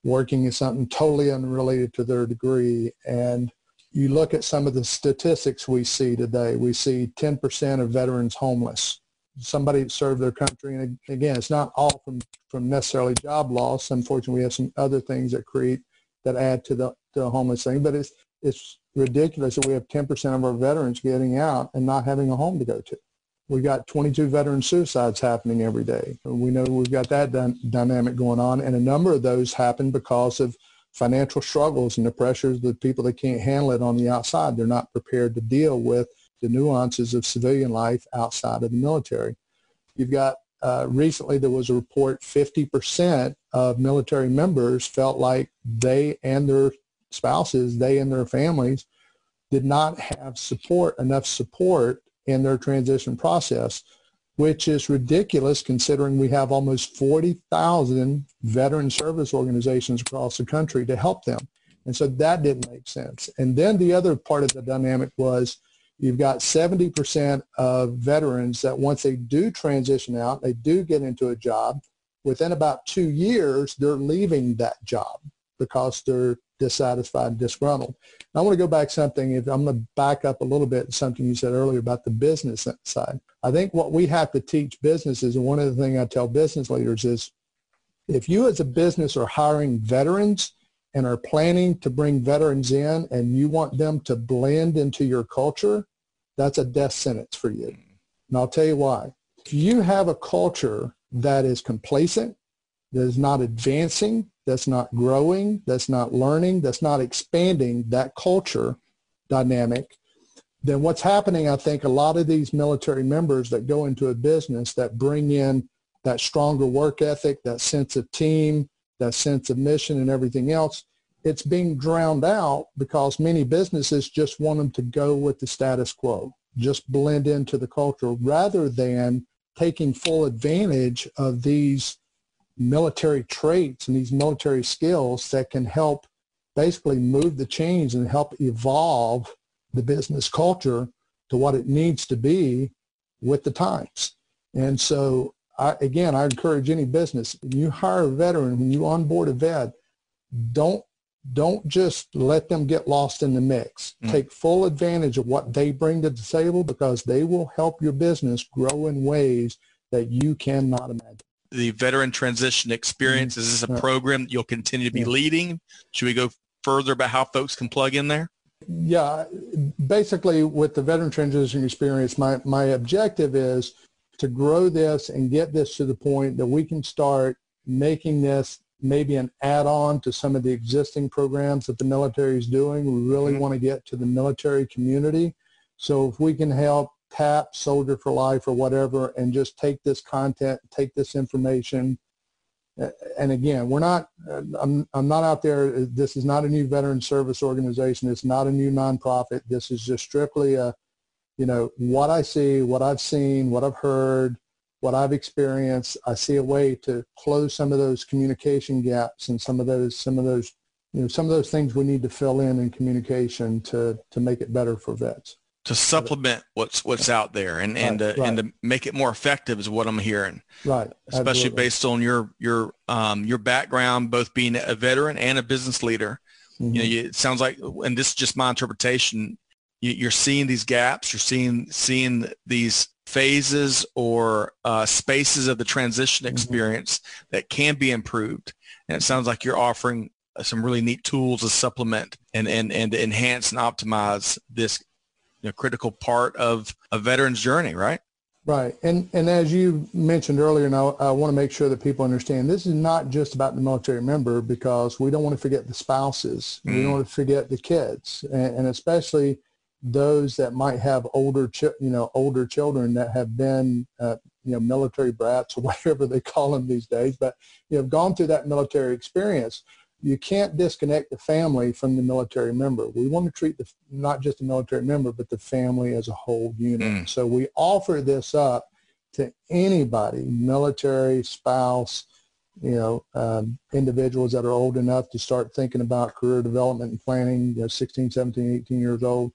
working in something totally unrelated to their degree. And you look at some of the statistics we see today. We see 10% of veterans homeless. Somebody served their country. And again, it's not all from, from necessarily job loss. Unfortunately, we have some other things that create, that add to the, the homeless thing. But it's, it's ridiculous that we have 10% of our veterans getting out and not having a home to go to. We got 22 veteran suicides happening every day. We know we've got that dynamic going on, and a number of those happen because of financial struggles and the pressures of people that can't handle it on the outside. They're not prepared to deal with the nuances of civilian life outside of the military. You've got uh, recently there was a report 50% of military members felt like they and their spouses, they and their families did not have support, enough support in their transition process, which is ridiculous considering we have almost 40,000 veteran service organizations across the country to help them. And so that didn't make sense. And then the other part of the dynamic was you've got 70% of veterans that once they do transition out, they do get into a job, within about two years, they're leaving that job because they're dissatisfied, and disgruntled. I want to go back something. If I'm going to back up a little bit, something you said earlier about the business side. I think what we have to teach businesses, and one of the things I tell business leaders is, if you as a business are hiring veterans and are planning to bring veterans in, and you want them to blend into your culture, that's a death sentence for you. Mm. And I'll tell you why. If you have a culture that is complacent, that is not advancing, that's not growing, that's not learning, that's not expanding that culture dynamic, then what's happening, I think, a lot of these military members that go into a business that bring in that stronger work ethic, that sense of team, that sense of mission and everything else, it's being drowned out because many businesses just want them to go with the status quo, just blend into the culture rather than taking full advantage of these military traits and these military skills that can help basically move the change and help evolve the business culture to what it needs to be with the times. And so, I, again, I encourage any business, when you hire a veteran, when you onboard a vet, don't don't just let them get lost in the mix. Mm. Take full advantage of what they bring to the table because they will help your business grow in ways that you cannot imagine the veteran transition experience? Is this a program that you'll continue to be leading? Should we go further about how folks can plug in there? Yeah, basically with the veteran transition experience, my, my objective is to grow this and get this to the point that we can start making this maybe an add-on to some of the existing programs that the military is doing. We really mm-hmm. want to get to the military community. So if we can help TAP Soldier for Life or whatever and just take this content, take this information. And again, we're not, I'm, I'm not out there, this is not a new veteran service organization. It's not a new nonprofit. This is just strictly a, you know, what I see, what I've seen, what I've heard, what I've experienced. I see a way to close some of those communication gaps and some of those, some of those, you know, some of those things we need to fill in in communication to, to make it better for vets to supplement what's what's out there and and right, to, right. and to make it more effective is what I'm hearing. Right. Especially Absolutely. based on your your um, your background, both being a veteran and a business leader. Mm-hmm. You know, you, it sounds like, and this is just my interpretation. You, you're seeing these gaps. You're seeing seeing these phases or uh, spaces of the transition mm-hmm. experience mm-hmm. that can be improved. And it sounds like you're offering some really neat tools to supplement and, and, and enhance and optimize this a critical part of a veteran's journey, right? Right. And, and as you mentioned earlier, and I, I want to make sure that people understand, this is not just about the military member because we don't want to forget the spouses. Mm. We don't want to forget the kids, and, and especially those that might have older, chi- you know, older children that have been, uh, you know, military brats or whatever they call them these days, but you know, gone through that military experience you can't disconnect the family from the military member. We want to treat the, not just the military member, but the family as a whole unit. Mm. So we offer this up to anybody, military, spouse, you know, um, individuals that are old enough to start thinking about career development and planning, you know, 16, 17, 18 years old,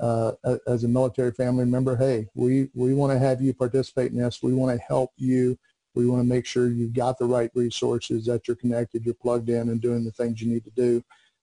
uh, as a military family member, hey, we, we want to have you participate in this. We want to help you we want to make sure you've got the right resources, that you're connected, you're plugged in and doing the things you need to do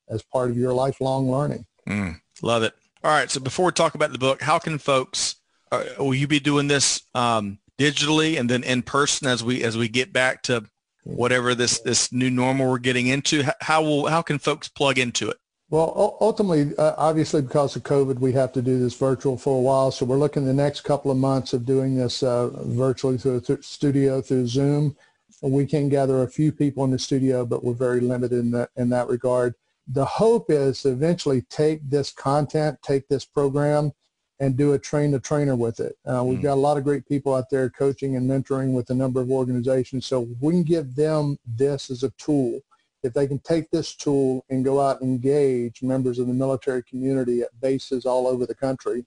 as part of your lifelong learning. Mm, love it. All right. So before we talk about the book, how can folks, uh, will you be doing this um, digitally and then in person as we, as we get back to whatever this, this new normal we're getting into? How will, how can folks plug into it? Well, ultimately, uh, obviously, because of COVID, we have to do this virtual for a while. So we're looking the next couple of months of doing this uh, virtually through a studio through Zoom. We can gather a few people in the studio, but we're very limited in that in that regard. The hope is to eventually take this content, take this program, and do a train the trainer with it. Uh, we've mm. got a lot of great people out there coaching and mentoring with a number of organizations. So we can give them this as a tool if they can take this tool and go out and engage members of the military community at bases all over the country,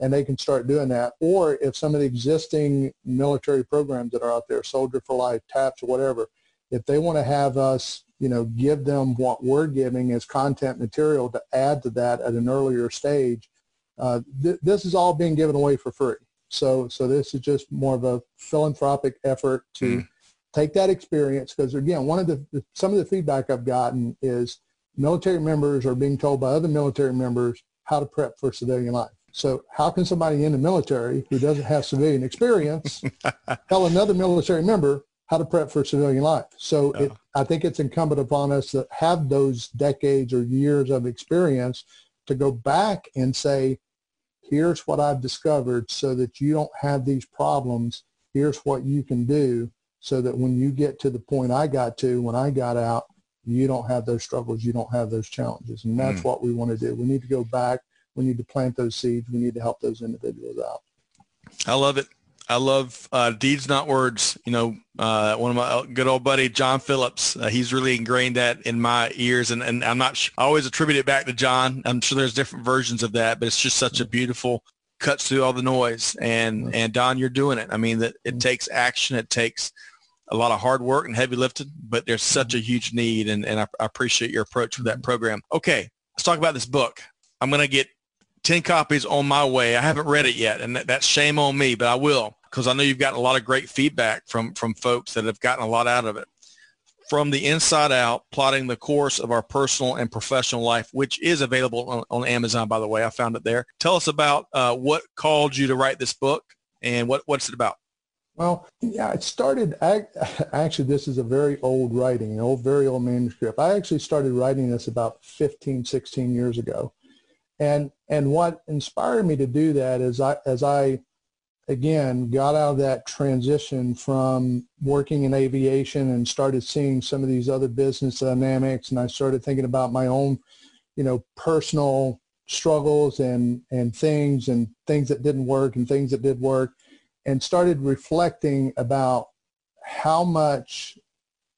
and they can start doing that. Or if some of the existing military programs that are out there, Soldier for Life, TAPS, or whatever, if they want to have us, you know, give them what we're giving as content material to add to that at an earlier stage, uh, th- this is all being given away for free. So, so this is just more of a philanthropic effort to mm take that experience because again, one of the some of the feedback I've gotten is military members are being told by other military members how to prep for civilian life. So how can somebody in the military who doesn't have civilian experience tell another military member how to prep for civilian life? So yeah. it, I think it's incumbent upon us to have those decades or years of experience to go back and say, here's what I've discovered so that you don't have these problems. Here's what you can do so that when you get to the point I got to when I got out, you don't have those struggles, you don't have those challenges. And that's mm. what we want to do. We need to go back. We need to plant those seeds. We need to help those individuals out. I love it. I love uh, deeds, not words. You know, uh, one of my good old buddy, John Phillips, uh, he's really ingrained that in my ears. And, and I'm not, I always attribute it back to John. I'm sure there's different versions of that, but it's just such a beautiful cuts through all the noise. And, and Don, you're doing it. I mean, that it takes action. It takes a lot of hard work and heavy lifting, but there's such a huge need, and, and I, I appreciate your approach with that program. Okay, let's talk about this book. I'm going to get 10 copies on my way. I haven't read it yet, and that, that's shame on me, but I will because I know you've gotten a lot of great feedback from, from folks that have gotten a lot out of it. From the inside out, plotting the course of our personal and professional life, which is available on, on Amazon, by the way. I found it there. Tell us about uh, what called you to write this book and what, what's it about? Well, yeah, it started, actually, this is a very old writing, an old, very old manuscript. I actually started writing this about 15, 16 years ago. And, and what inspired me to do that is I, as I, again, got out of that transition from working in aviation and started seeing some of these other business dynamics, and I started thinking about my own, you know, personal struggles and, and things and things that didn't work and things that did work and started reflecting about how much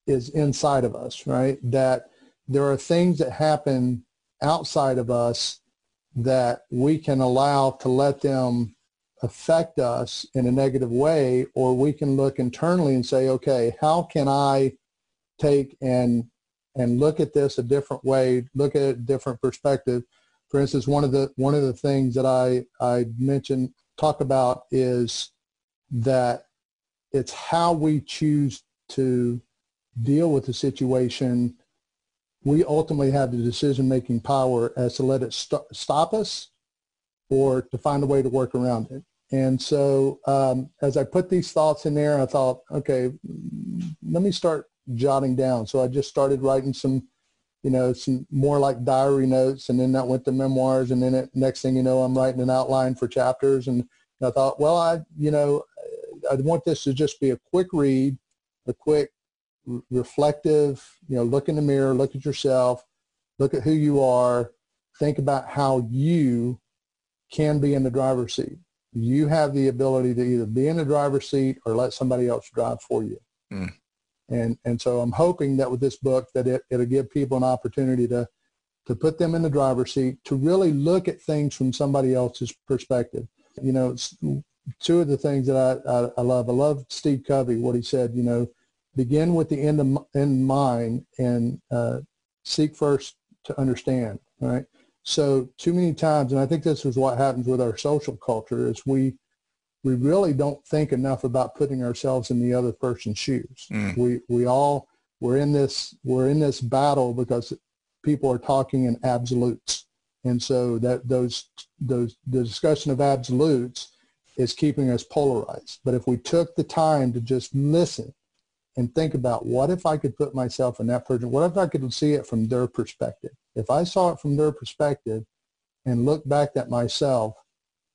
is inside of us, right? That there are things that happen outside of us that we can allow to let them affect us in a negative way, or we can look internally and say, okay, how can I take and and look at this a different way, look at a different perspective. For instance, one of the one of the things that I I mentioned talk about is that it's how we choose to deal with the situation. We ultimately have the decision-making power as to let it st- stop us or to find a way to work around it. And so um, as I put these thoughts in there, I thought, okay, let me start jotting down. So I just started writing some, you know, some more like diary notes, and then that went to memoirs, and then it, next thing you know, I'm writing an outline for chapters, and I thought, well, I, you know, I want this to just be a quick read, a quick reflective, you know, look in the mirror, look at yourself, look at who you are, think about how you can be in the driver's seat. You have the ability to either be in the driver's seat or let somebody else drive for you. Mm. And and so I'm hoping that with this book that it, it'll give people an opportunity to to put them in the driver's seat, to really look at things from somebody else's perspective. You know, two of the things that I, I, I love, I love Steve Covey, what he said, you know, begin with the end of, in mind and uh, seek first to understand, right? So too many times, and I think this is what happens with our social culture, is we we really don't think enough about putting ourselves in the other person's shoes. Mm. We we all we're in this we're in this battle because people are talking in absolutes, and so that those those the discussion of absolutes is keeping us polarized. But if we took the time to just listen and think about what if I could put myself in that person? What if I could see it from their perspective? If I saw it from their perspective and look back at myself,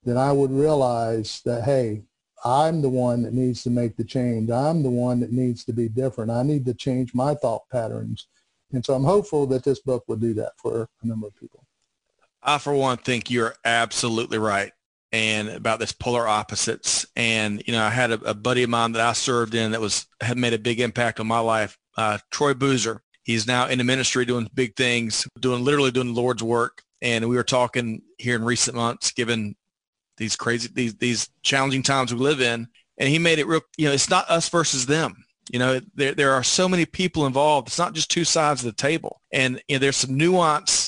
then I would realize that, hey, I'm the one that needs to make the change. I'm the one that needs to be different. I need to change my thought patterns. And so I'm hopeful that this book will do that for a number of people. I, for one, think you're absolutely right and about this polar opposites. And, you know, I had a, a, buddy of mine that I served in that was, had made a big impact on my life, uh, Troy Boozer. He's now in the ministry doing big things, doing literally doing the Lord's work. And we were talking here in recent months, given these crazy, these, these challenging times we live in. And he made it real, you know, it's not us versus them. You know, there, there are so many people involved. It's not just two sides of the table. And you know, there's some nuance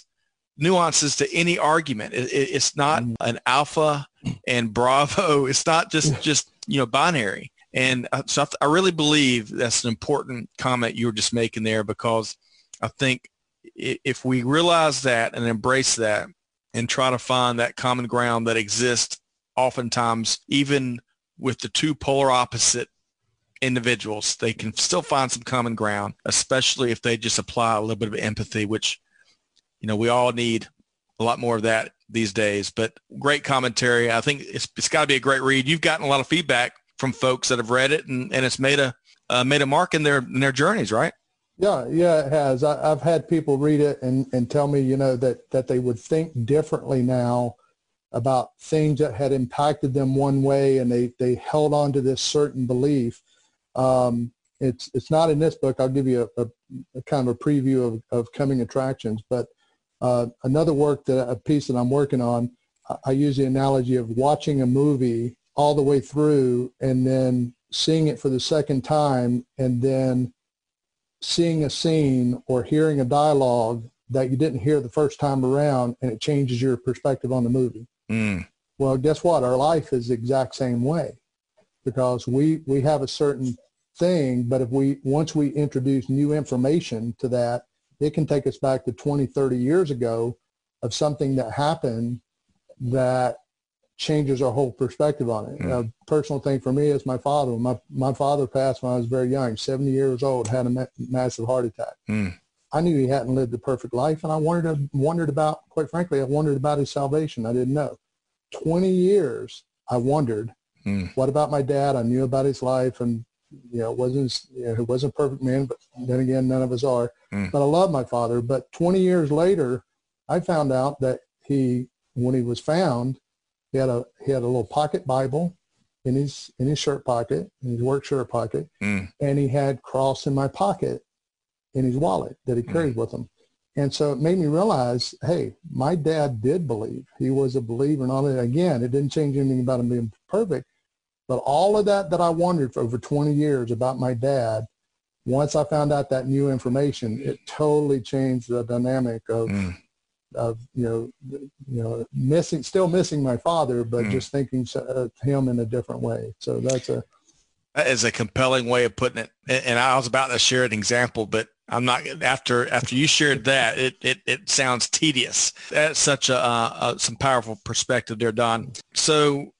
nuances to any argument. It, it, it's not mm. an alpha and bravo. It's not just just you know binary. And uh, so I, I really believe that's an important comment you were just making there because I think if we realize that and embrace that and try to find that common ground that exists oftentimes even with the two polar opposite individuals, they can still find some common ground, especially if they just apply a little bit of empathy, which you know, we all need a lot more of that these days. But great commentary. I think it's, it's got to be a great read. You've gotten a lot of feedback from folks that have read it, and, and it's made a uh, made a mark in their in their journeys, right? Yeah, yeah, it has. I, have had people read it and, and tell me, you know, that that they would think differently now about things that had impacted them one way, and they they held on to this certain belief. Um, it's it's not in this book. I'll give you a, a, a kind of a preview of, of coming attractions, but uh, another work that a piece that I'm working on, I use the analogy of watching a movie all the way through and then seeing it for the second time and then seeing a scene or hearing a dialogue that you didn't hear the first time around and it changes your perspective on the movie. Mm. Well, guess what? Our life is the exact same way because we, we have a certain thing, but if we, once we introduce new information to that, it can take us back to 20, 30 years ago of something that happened that changes our whole perspective on it. Mm. A personal thing for me is my father. My, my father passed when I was very young, 70 years old, had a ma- massive heart attack. Mm. I knew he hadn't lived a perfect life, and I wondered, wondered about, quite frankly, I wondered about his salvation. I didn't know. 20 years, I wondered, mm. what about my dad? I knew about his life, and you know, wasn't you know, he wasn't a perfect man, but then again, none of us are. Mm. But I love my father. But 20 years later, I found out that he, when he was found, he had a he had a little pocket Bible in his in his shirt pocket, in his work shirt pocket, mm. and he had cross in my pocket in his wallet that he mm. carried mm. with him. And so it made me realize, hey, my dad did believe. He was a believer and all that. Again, it didn't change anything about him being perfect, but all of that that I wondered for over 20 years about my dad, once I found out that new information, it totally changed the dynamic of, mm. of you know, you know, missing, still missing my father, but mm. just thinking of him in a different way. So that's a that is a compelling way of putting it. And I was about to share an example, but I'm not after after you shared that. It it, it sounds tedious. That's such a, uh, some powerful perspective there, Don. So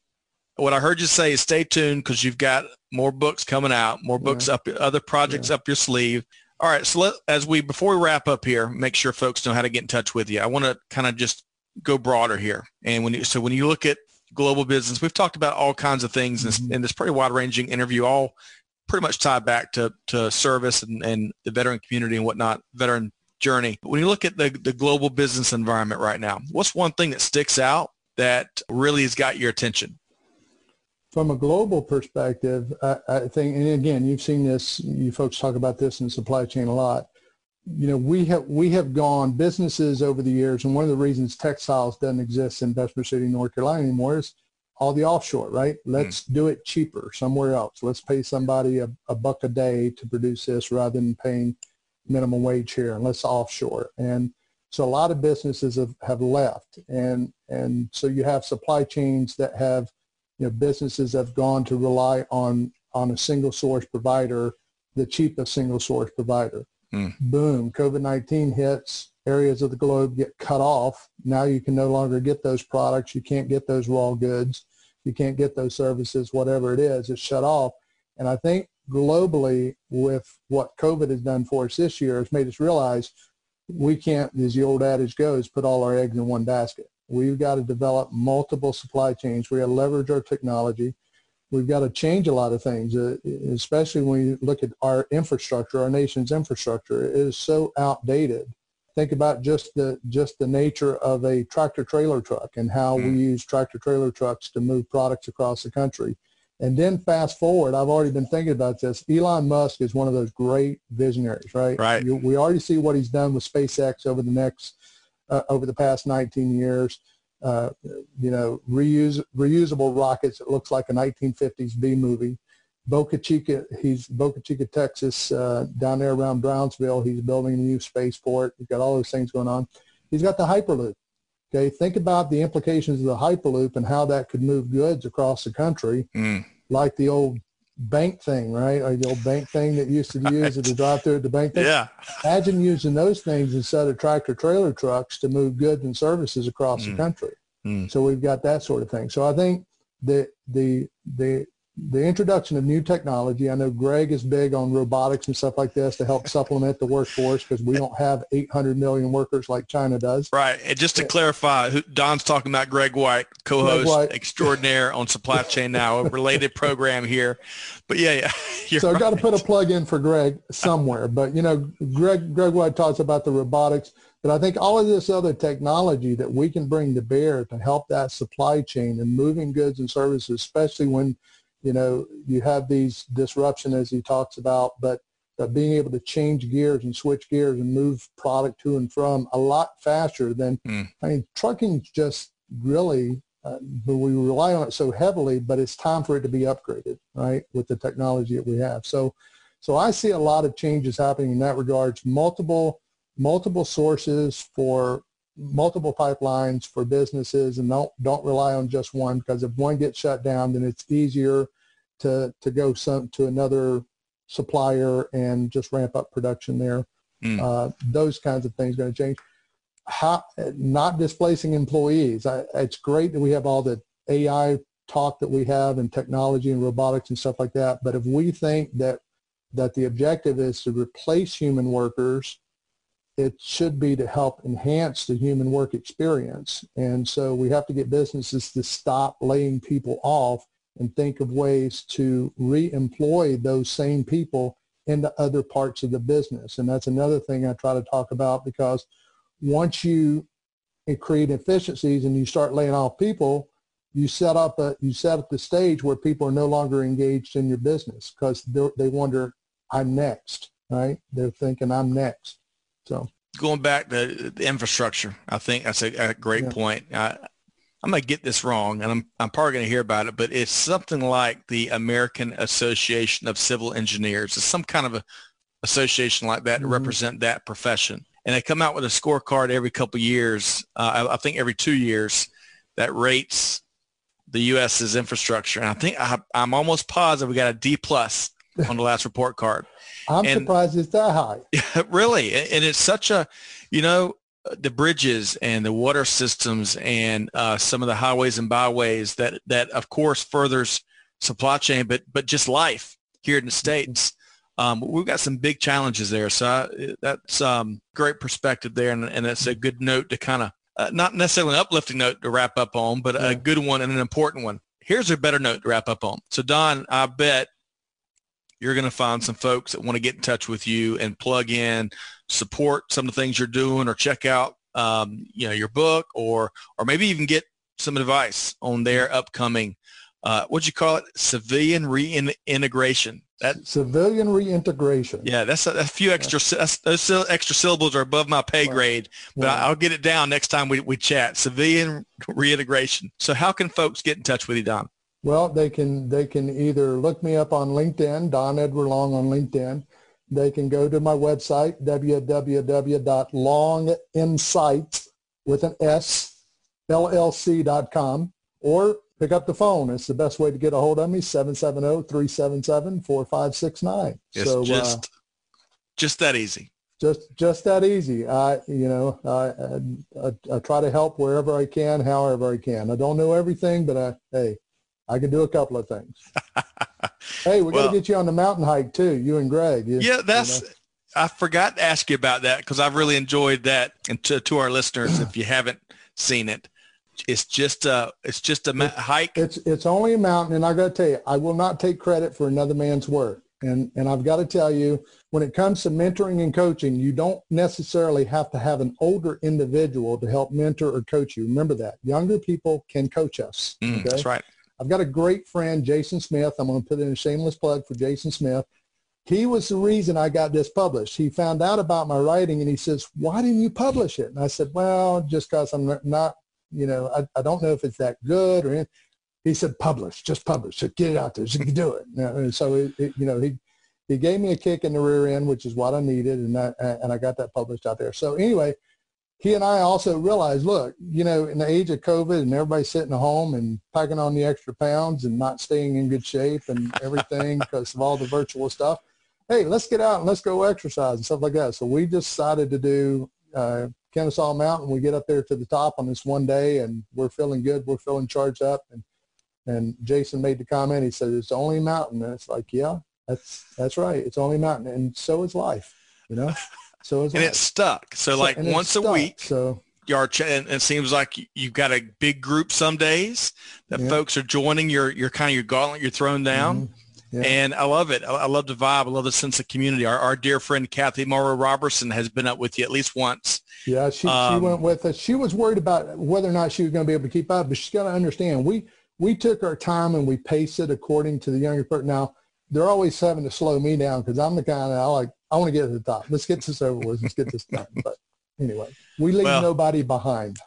what I heard you say is stay tuned because you've got more books coming out, more books yeah. up, other projects yeah. up your sleeve. All right. So let, as we, before we wrap up here, make sure folks know how to get in touch with you. I want to kind of just go broader here. And when you, so when you look at global business, we've talked about all kinds of things mm-hmm. in, this, in this pretty wide ranging interview, all pretty much tied back to, to service and, and the veteran community and whatnot, veteran journey. But When you look at the, the global business environment right now, what's one thing that sticks out that really has got your attention? From a global perspective, I, I think, and again, you've seen this, you folks talk about this in the supply chain a lot. You know, we have we have gone businesses over the years, and one of the reasons textiles doesn't exist in Bessemer City, North Carolina anymore is all the offshore, right? Let's mm. do it cheaper somewhere else. Let's pay somebody a, a buck a day to produce this rather than paying minimum wage here and let's offshore. And so a lot of businesses have, have left and, and so you have supply chains that have, you know, businesses have gone to rely on, on a single source provider, the cheapest single source provider. Mm. Boom, COVID-19 hits, areas of the globe get cut off. Now you can no longer get those products. You can't get those raw goods. You can't get those services, whatever it is, it's shut off. And I think globally with what COVID has done for us this year has made us realize we can't, as the old adage goes, put all our eggs in one basket. We've got to develop multiple supply chains. We got to leverage our technology. We've got to change a lot of things, uh, especially when you look at our infrastructure, our nation's infrastructure. It is so outdated. Think about just the just the nature of a tractor trailer truck and how mm. we use tractor trailer trucks to move products across the country and then fast forward, I've already been thinking about this. Elon Musk is one of those great visionaries, right? Right. You, we already see what he's done with SpaceX over the next, over the past 19 years. Uh, you know, reuse, reusable rockets. It looks like a 1950s B movie. Boca Chica, he's Boca Chica, Texas, uh, down there around Brownsville. He's building a new spaceport. He's got all those things going on. He's got the Hyperloop. Okay, think about the implications of the Hyperloop and how that could move goods across the country. Mm like the old bank thing, right? Or the old bank thing that used to use it to drive through at the bank thing. Yeah. Imagine using those things instead of tractor trailer trucks to move goods and services across mm. the country. Mm. So we've got that sort of thing. So I think the the the the introduction of new technology. I know Greg is big on robotics and stuff like this to help supplement the workforce because we don't have 800 million workers like China does. Right. And just to clarify, Don's talking about Greg White, co-host Greg White. extraordinaire on Supply Chain Now, a related program here. But yeah, yeah. So I've got to put a plug in for Greg somewhere. But you know, Greg Greg White talks about the robotics. But I think all of this other technology that we can bring to bear to help that supply chain and moving goods and services, especially when you know, you have these disruption as he talks about, but, but being able to change gears and switch gears and move product to and from a lot faster than, mm. I mean, trucking's just really, uh, but we rely on it so heavily, but it's time for it to be upgraded, right, with the technology that we have. So, so I see a lot of changes happening in that regards, multiple, multiple sources for multiple pipelines for businesses and don't don't rely on just one because if one gets shut down then it's easier to to go some to another supplier and just ramp up production there. Mm. uh, those kinds of things are going to change. How not displacing employees. I, it's great that we have all the ai talk that we have and technology and robotics and stuff like that but if we think that that the objective is to replace human workers it should be to help enhance the human work experience. And so we have to get businesses to stop laying people off and think of ways to re-employ those same people into other parts of the business. And that's another thing I try to talk about because once you create efficiencies and you start laying off people, you set up a you set up the stage where people are no longer engaged in your business because they wonder, I'm next, right? They're thinking I'm next. So going back to the infrastructure, I think that's a, a great yeah. point. I, I'm going to get this wrong, and I'm, I'm probably going to hear about it, but it's something like the American Association of Civil Engineers. It's some kind of a association like that mm-hmm. to represent that profession. And they come out with a scorecard every couple of years, uh, I, I, think every two years, that rates the U.S.'s infrastructure. And I think I, I'm almost positive we got a D plus on the last report card. I'm and, surprised it's that high. Yeah, really. And it's such a, you know, the bridges and the water systems and uh, some of the highways and byways that, that of course furthers supply chain, but, but just life here in the States. Um, we've got some big challenges there. So I, that's um, great perspective there. And, and it's a good note to kind of, uh, not necessarily an uplifting note to wrap up on, but yeah. a good one and an important one. Here's a better note to wrap up on. So Don, I bet you're going to find some folks that want to get in touch with you and plug in, support some of the things you're doing or check out, um, you know, your book or, or maybe even get some advice on their upcoming, uh, what'd you call it? Civilian reintegration. That civilian reintegration. Yeah, that's a, a few extra. That's, those extra syllables are above my pay grade, but wow. I'll get it down next time we, we chat. Civilian reintegration. So, how can folks get in touch with you, Don? Well, they can they can either look me up on LinkedIn, Don Edward Long on LinkedIn. They can go to my website www.longinsights with an S llc.com or pick up the phone. It's the best way to get a hold of me, 770-377-4569. It's so, just, uh, just that easy. Just, just that easy. I, you know, I, I, I, try to help wherever I can, however I can. I don't know everything, but I, hey, I could do a couple of things. hey, we well, going to get you on the mountain hike too, you and Greg. You, yeah, that's, you know? I forgot to ask you about that because I've really enjoyed that. And to, to our listeners, if you haven't seen it, it's just a it's just a hike. It's it's only a mountain, and I got to tell you, I will not take credit for another man's work. And and I've got to tell you, when it comes to mentoring and coaching, you don't necessarily have to have an older individual to help mentor or coach you. Remember that younger people can coach us. Mm, okay? That's right. I've got a great friend, Jason Smith. I'm going to put in a shameless plug for Jason Smith. He was the reason I got this published. He found out about my writing and he says, why didn't you publish it? And I said, well, just because I'm not you know, I, I don't know if it's that good or anything. He said, publish, just publish it, get it out there, so you can do it. And so, it, it, you know, he, he gave me a kick in the rear end, which is what I needed, and I, and I got that published out there. So anyway, he and I also realized, look, you know, in the age of COVID and everybody sitting at home and packing on the extra pounds and not staying in good shape and everything because of all the virtual stuff, hey, let's get out and let's go exercise and stuff like that. So we decided to do uh, Kennesaw Mountain. We get up there to the top on this one day, and we're feeling good. We're feeling charged up. And and Jason made the comment. He said, "It's only a mountain." And it's like, yeah, that's that's right. It's only mountain, and so is life. You know, so and it's stuck. So, like once stuck, a week. So ch- and it seems like you've got a big group some days that yeah. folks are joining your your kind of your gauntlet you're throwing down. Mm-hmm. Yeah. And I love it. I love the vibe. I love the sense of community. Our, our dear friend Kathy Morrow Robertson has been up with you at least once. Yeah, she, um, she went with us. She was worried about whether or not she was going to be able to keep up, but she's got to understand we we took our time and we paced it according to the younger person. Now they're always having to slow me down because I'm the kind of I like I want to get to the top. Let's get this over with. Let's get this done. But anyway, we leave well, nobody behind.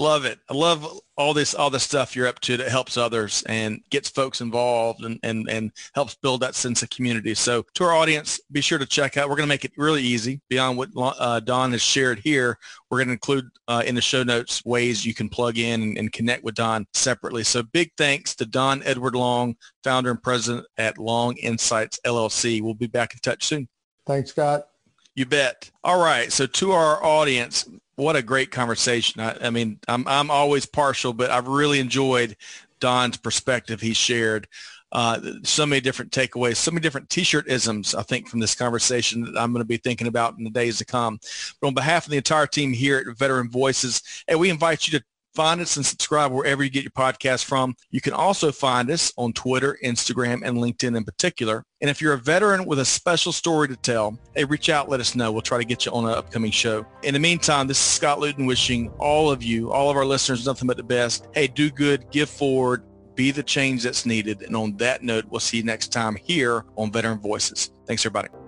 Love it. I love all this, all the stuff you're up to that helps others and gets folks involved and, and, and helps build that sense of community. So to our audience, be sure to check out, we're going to make it really easy beyond what uh, Don has shared here. We're going to include uh, in the show notes ways you can plug in and, and connect with Don separately. So big thanks to Don Edward Long, founder and president at Long Insights LLC. We'll be back in touch soon. Thanks, Scott. You bet. All right. So to our audience, what a great conversation. I, I, mean, I'm, I'm always partial, but I've really enjoyed Don's perspective he shared. Uh, so many different takeaways, so many different t-shirt isms, I think, from this conversation that I'm going to be thinking about in the days to come. But on behalf of the entire team here at Veteran Voices, hey, we invite you to Find us and subscribe wherever you get your podcast from. You can also find us on Twitter, Instagram, and LinkedIn in particular. And if you're a veteran with a special story to tell, hey, reach out, let us know. We'll try to get you on an upcoming show. In the meantime, this is Scott Luton wishing all of you, all of our listeners, nothing but the best. Hey, do good, give forward, be the change that's needed. And on that note, we'll see you next time here on Veteran Voices. Thanks, everybody.